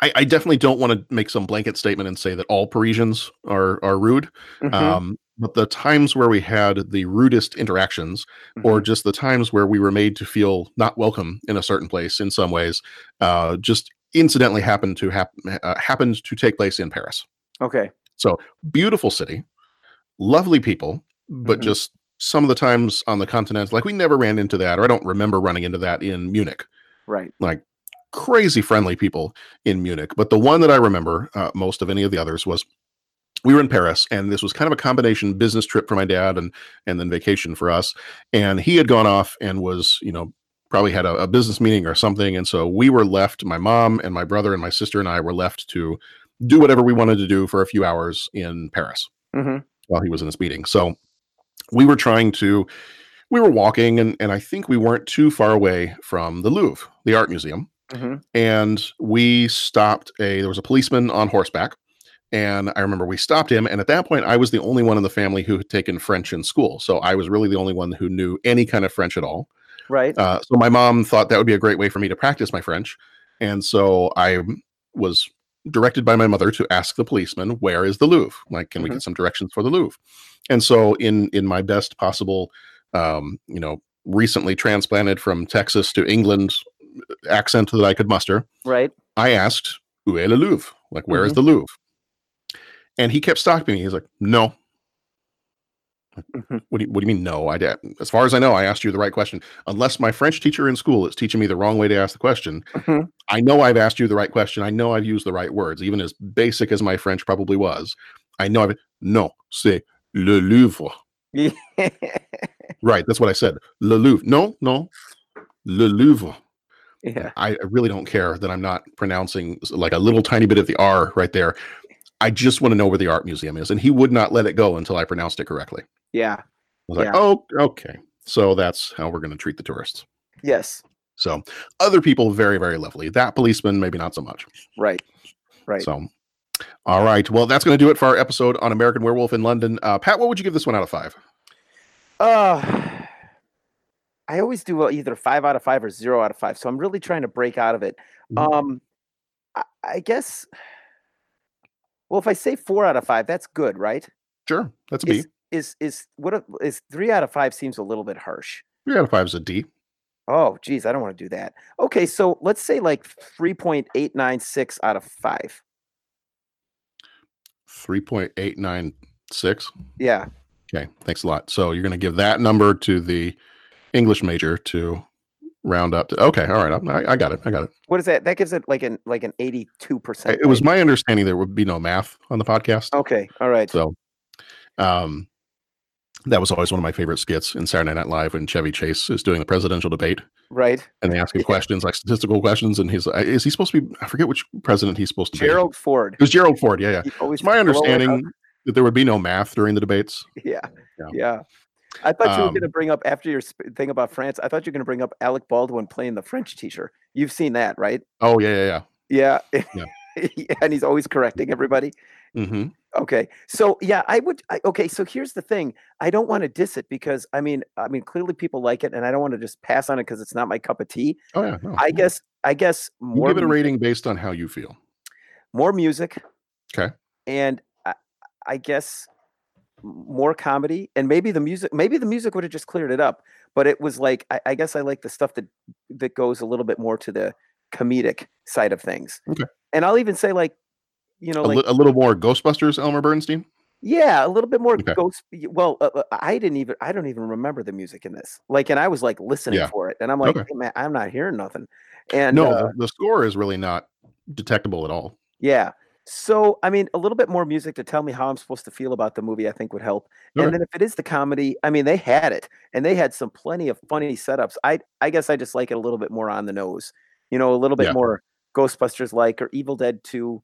I, I definitely don't want to make some blanket statement and say that all Parisians are are rude. Mhm. Um, but the times where we had the rudest interactions, or just the times where we were made to feel not welcome in a certain place, in some ways, uh, just incidentally happened to hap- uh, happened to take place in Paris. Okay, So beautiful city, lovely people, but Mhm. just some of the times on the continent, like we never ran into that, or I don't remember running into that in Munich right, like crazy friendly people in Munich. But the one that I remember uh, most of any of the others was we were in Paris, and this was kind of a combination business trip for my dad and and then vacation for us. And he had gone off and was you know probably had a, a business meeting or something, and so we were left. My mom and my brother and my sister and I were left to do whatever we wanted to do for a few hours in Paris hmm while he was in this meeting. So we were trying to we were walking and and I think we weren't too far away from the Louvre, the art museum. hmm And we stopped a there was a policeman on horseback. And I remember we stopped him. And at that point, I was the only one in the family who had taken French in school. So I was really the only one who knew any kind of French at all. right, Uh, so my mom thought that would be a great way for me to practice my French. And so I was directed by my mother to ask the policeman, where is the Louvre? Like, can we mm-hmm. get some directions for the Louvre? And so in in my best possible um, you know, recently transplanted from Texas to England uh, accent that I could muster, right, I asked, Où est le Louvre? Like, where is mm-hmm. the Louvre? And he kept stopping me. He's like, No. Mhm. What do you, what do you mean no? I did. As far as I know, I asked you the right question. Unless my French teacher in school is teaching me the wrong way to ask the question, Mhm. I know I've asked you the right question. I know I've used the right words, even as basic as my French probably was. I know I've no, c'est le Louvre. Right, that's what I said. Le Louvre. No, no, le Louvre. yeah, I really don't care that I'm not pronouncing like a little tiny bit of the R right there. I just want to know where the art museum is, and he would not let it go until I pronounced it correctly. I yeah, was like, Yeah. "Oh, okay." So that's how we're going to treat the tourists. yes, So other people, very, very lovely. That policeman, maybe not so much. right, right. So, all right. Well, that's going to do it for our episode on American Werewolf in London. Uh, Pat, what would you give this one out of five? Uh, I always do uh, either five out of five or zero out of five. So I'm really trying to break out of it. Mhm. Um, I, I guess. Well, if I say four out of five, that's good, right? Sure, that's a B. Is is is what a- is three out of five seems a little bit harsh. Three out of five is a D. Oh, geez, I don't want to do that. Okay, so let's say like three point eight nine six out of five. Three point eight nine six. Yeah, Okay, thanks a lot. So you're going to give that number to the English major to round up to. Okay, all right, I, I got it. I got it. what is that? That gives it like an like an eighty two percent. It was my understanding there would be no math on the podcast. Okay, all right. So, um, that was always one of my favorite skits in Saturday Night Live when Chevy Chase is doing the presidential debate Right. and they ask him questions like statistical questions, and he's like, "Is he supposed to be? I forget which president he's supposed to be." Gerald Ford. It was Gerald Ford. Yeah, yeah. It's my understanding that there would be no math during the debates. Yeah. Yeah. Yeah. I thought you were Um, going to bring up after your sp- thing about France. I thought you were going to bring up Alec Baldwin playing the French teacher. You've seen that, right? Oh yeah, yeah, Yeah. Yeah. Yeah, and he's always correcting everybody. yeah. hmm Okay. So yeah, I would I, okay, so here's the thing. I don't want to diss it because I mean, I mean clearly people like it and I don't want to just pass on it because it's not my cup of tea. Oh yeah. No, I guess I guess you more give it a rating based on how you feel. more music Okay. and I, I guess more comedy and maybe the music maybe the music would have just cleared it up but it was like I, I guess I like the stuff that that goes a little bit more to the comedic side of things. Okay. And I'll even say like, you know, a, like li- a little more Ghostbusters, Elmer Bernstein. yeah, a little bit more Okay. ghost. Well, uh, uh, I didn't even I don't even remember the music in this. Like, and I was like listening Yeah. for it, and I'm like, Okay. "Hey, man, I'm not hearing nothing. And no, uh, the, the score is really not detectable at all. Yeah. So, I mean, a little bit more music to tell me how I'm supposed to feel about the movie, I think would help. Okay. And then if it is the comedy, I mean, they had it and they had some plenty of funny setups. I I guess I just like it a little bit more on the nose, you know, a little bit Yeah. more Ghostbusters like or Evil Dead 2.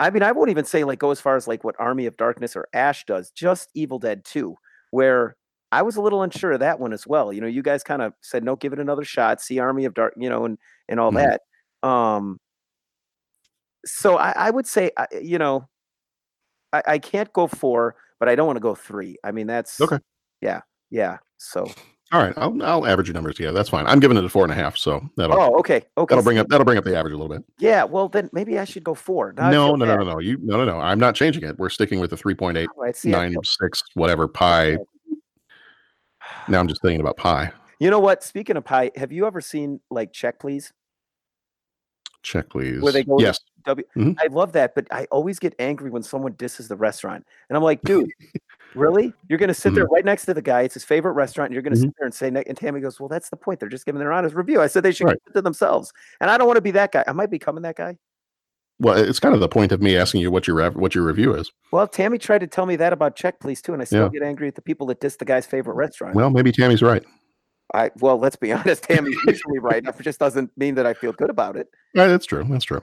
I mean, I won't even say like go as far as like what Army of Darkness or Ash does, just Evil Dead 2, where I was a little unsure of that one as well. You know, you guys kind of said, no, give it another shot, see Army of Dark, you know, and and all Mhm. that. Um, so I, I would say, eh, you know, I, I can't go four, but I don't want to go three. I mean, that's Okay. Yeah, yeah. So, All right, I'll, I'll average your numbers together. That's fine. I'm giving it a four and a half, so that'll oh, okay, okay. that'll bring up that'll bring up the average a little bit. Yeah, well, then maybe I should go four. Now no, no, no, no, no. You no, no, no. I'm not changing it. We're sticking with the three point eight oh, All right, see, I nine six whatever pi. Now I'm just thinking about pi. You know what? Speaking of pi, have you ever seen like Check Please? Check please. Where they go yes. to W. Mhm. I love that, but I always get angry when someone disses the restaurant. And I'm like, dude, really? You're gonna sit Mm-hmm. there right next to the guy, it's his favorite restaurant, and you're gonna Mhm. sit there and say and Tammy goes, Well, that's the point. They're just giving their honest review. I said they should Right. keep it to themselves. And I don't want to be that guy. I might be becoming that guy. Well, it's kind of the point of me asking you what your what your review is. Well, Tammy tried to tell me that about Check Please too, and I still Yeah. get angry at the people that diss the guy's favorite restaurant. Well, maybe Tammy's right. I well, let's be honest, Tammy's usually right. It just doesn't mean that I feel good about it. Right, that's true. That's true.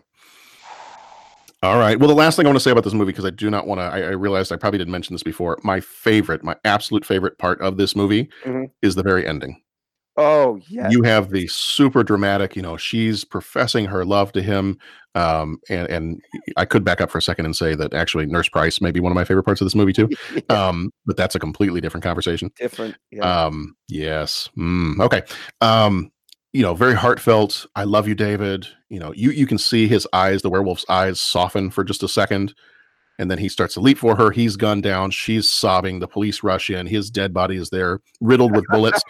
All right. Well, the last thing I want to say about this movie, because I do not want to, I, I realized I probably didn't mention this before. My favorite, my absolute favorite part of this movie Mhm. is the very ending. Oh yeah. You have the super dramatic, you know, she's professing her love to him. Um, and, and I could back up for a second and say that actually Nurse Price may be one of my favorite parts of this movie too. Um, but that's a completely different conversation. Different. Yeah. Um, yes. Mm, okay. Um, you know, very heartfelt. I love you, David. You know, you you can see his eyes, the werewolf's eyes, soften for just a second, and then he starts to leap for her. He's gunned down. She's sobbing. The police rush in. His dead body is there, riddled with bullets,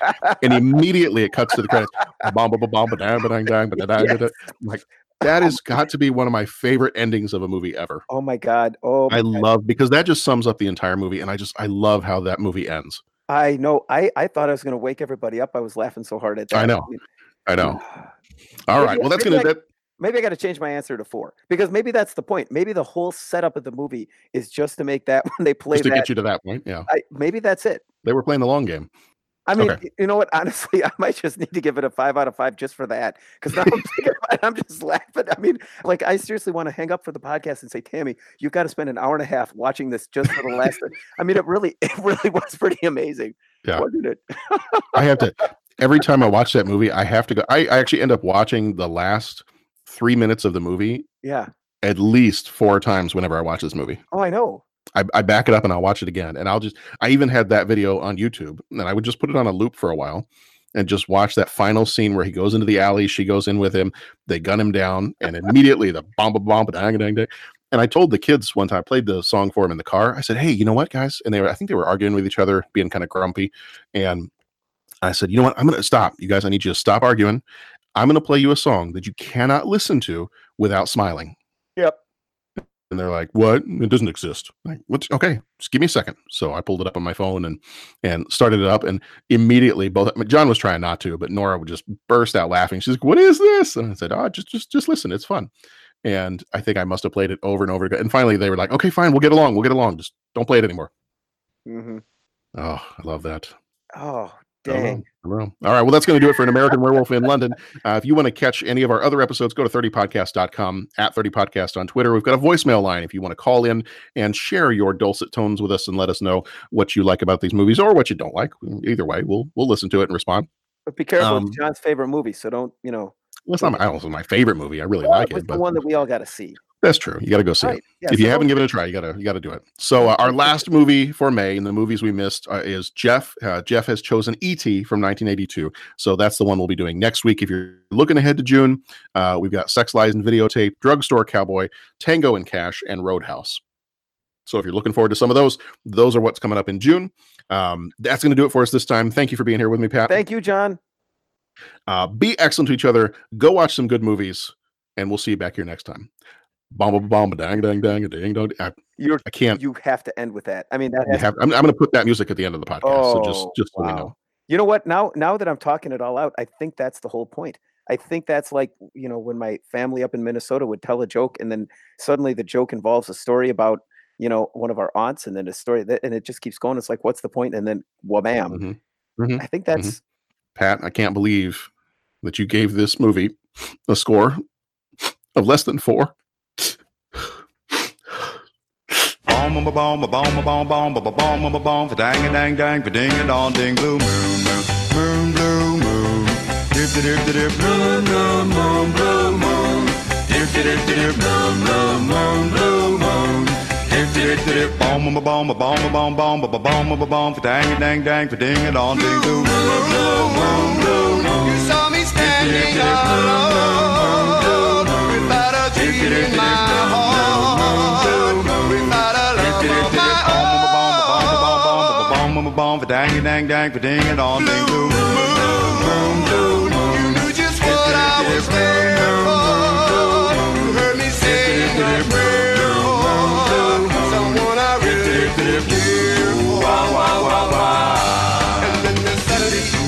and immediately it cuts to the credits. Ba-da. Like that has got to be one of my favorite endings of a movie ever. oh my god. Oh my I God. love because that just sums up the entire movie, and I just I love how that movie ends. I know. I I thought I was gonna wake everybody up. I was laughing so hard at that. I know. I know. All maybe- right. Well, that's gonna I- that, Maybe I got to change my answer to four because maybe that's the point. Maybe the whole setup of the movie is just to make that when they play just to that. get you to that point. Yeah, I, maybe that's it. they were playing the long game. I mean, Okay. you know what? Honestly, I might just need to give it a five out of five just for that. Because now I'm thinking about it, I'm just laughing. I mean, like, I seriously want to hang up for the podcast and say, Tammy, you've got to spend an hour and a half watching this just for the last. I mean, it really, it really was pretty amazing, Yeah. wasn't it? I have to every time I watch that movie, I have to go. I, I actually end up watching the last three minutes of the movie Yeah. at least four times whenever I watch this movie. Oh, I know. I, I back it up and I'll watch it again. And I'll just I even had that video on YouTube and I would just put it on a loop for a while and just watch that final scene where he goes into the alley, she goes in with him, they gun him down, and immediately the bomb bomb dang dang dang. And I told the kids one time, I played the song for him in the car. I said, Hey, you know what, guys? And they were, I think they were arguing with each other, being kind of grumpy. And I said, You know what? I'm going to stop. You guys, I need you to stop arguing. I'm going to play you a song that you cannot listen to without smiling. Yep. And they're like, "What? It doesn't exist." Like, what's okay? Just give me a second. So I pulled it up on my phone and and started it up, and immediately both John was trying not to, but Nora would just burst out laughing. She's like, "What is this?" And I said, "Oh, just just just listen. It's fun." And I think I must have played it over and over again. And finally, they were like, "Okay, fine, we'll get along. We'll get along. Just don't play it anymore." hmm Oh, I love that. Oh, dang. I. All right. Well, that's going to do it for an American Werewolf in London. Uh, if you want to catch any of our other episodes, go to 30podcast.com, at 30podcast on Twitter. We've got a voicemail line if you want to call in and share your dulcet tones with us and let us know what you like about these movies or what you don't like. Either way, we'll we'll listen to it and respond. But be careful. Um, it's John's favorite movie, so don't, you know. Well, it's not my, I don't know it's my favorite movie. I really Well, like it was it, the but one that we all got to see. That's true. You got to go see Right. it. Yeah, if you haven't given it a try, you gotta you gotta do it. So uh, our last movie for May and the movies we missed uh, is Jeff. Uh, Jeff has chosen E.T. from 1982, so that's the one we'll be doing next week. If you're looking ahead to June, uh, we've got Sex Lies and Videotape, Drugstore Cowboy, Tango and Cash, and Roadhouse. So if you're looking forward to some of those, those are what's coming up in June. Um, that's going to do it for us this time. Thank you for being here with me, Pat. Thank you, John. Uh, be excellent to each other. Go watch some good movies, and we'll see you back here next time. Bomb, bomb, dang, dang, dang, dang, dang. I, You're, I can't. You have to end with that. I mean, that has have, I'm, I'm going to put that music at the end of the podcast. so just, Oh, just so wow. know. You know what? Now, now that I'm talking it all out, I think that's the whole point. I think that's like you know when my family up in Minnesota would tell a joke, and then suddenly the joke involves a story about you know one of our aunts, and then a story that, and it just keeps going. It's like, what's the point? And then wham! Mhm. Mhm. I think that's Pat, I can't believe that you gave this movie a score of less than four. Bomb, bomb, bomb, bomb, bomb, bomb, bomb, bomb, bomb, for dang dang dang, ding a dong ding, blue moon, moon, blue moon, dip dip dip dip, moon, moon, moon, blue moon, dip dip dip dip, moon, moon, blue moon, dip bomb, bomb, bomb, bomb, bomb, bomb, bomb, bomb, bomb, dang dang dang, ding a dong ding, blue blue blue. You saw me standing alone bong for dang dang dang, for ding a dong ding boom boom. You for. You heard me for someone I really care. And then.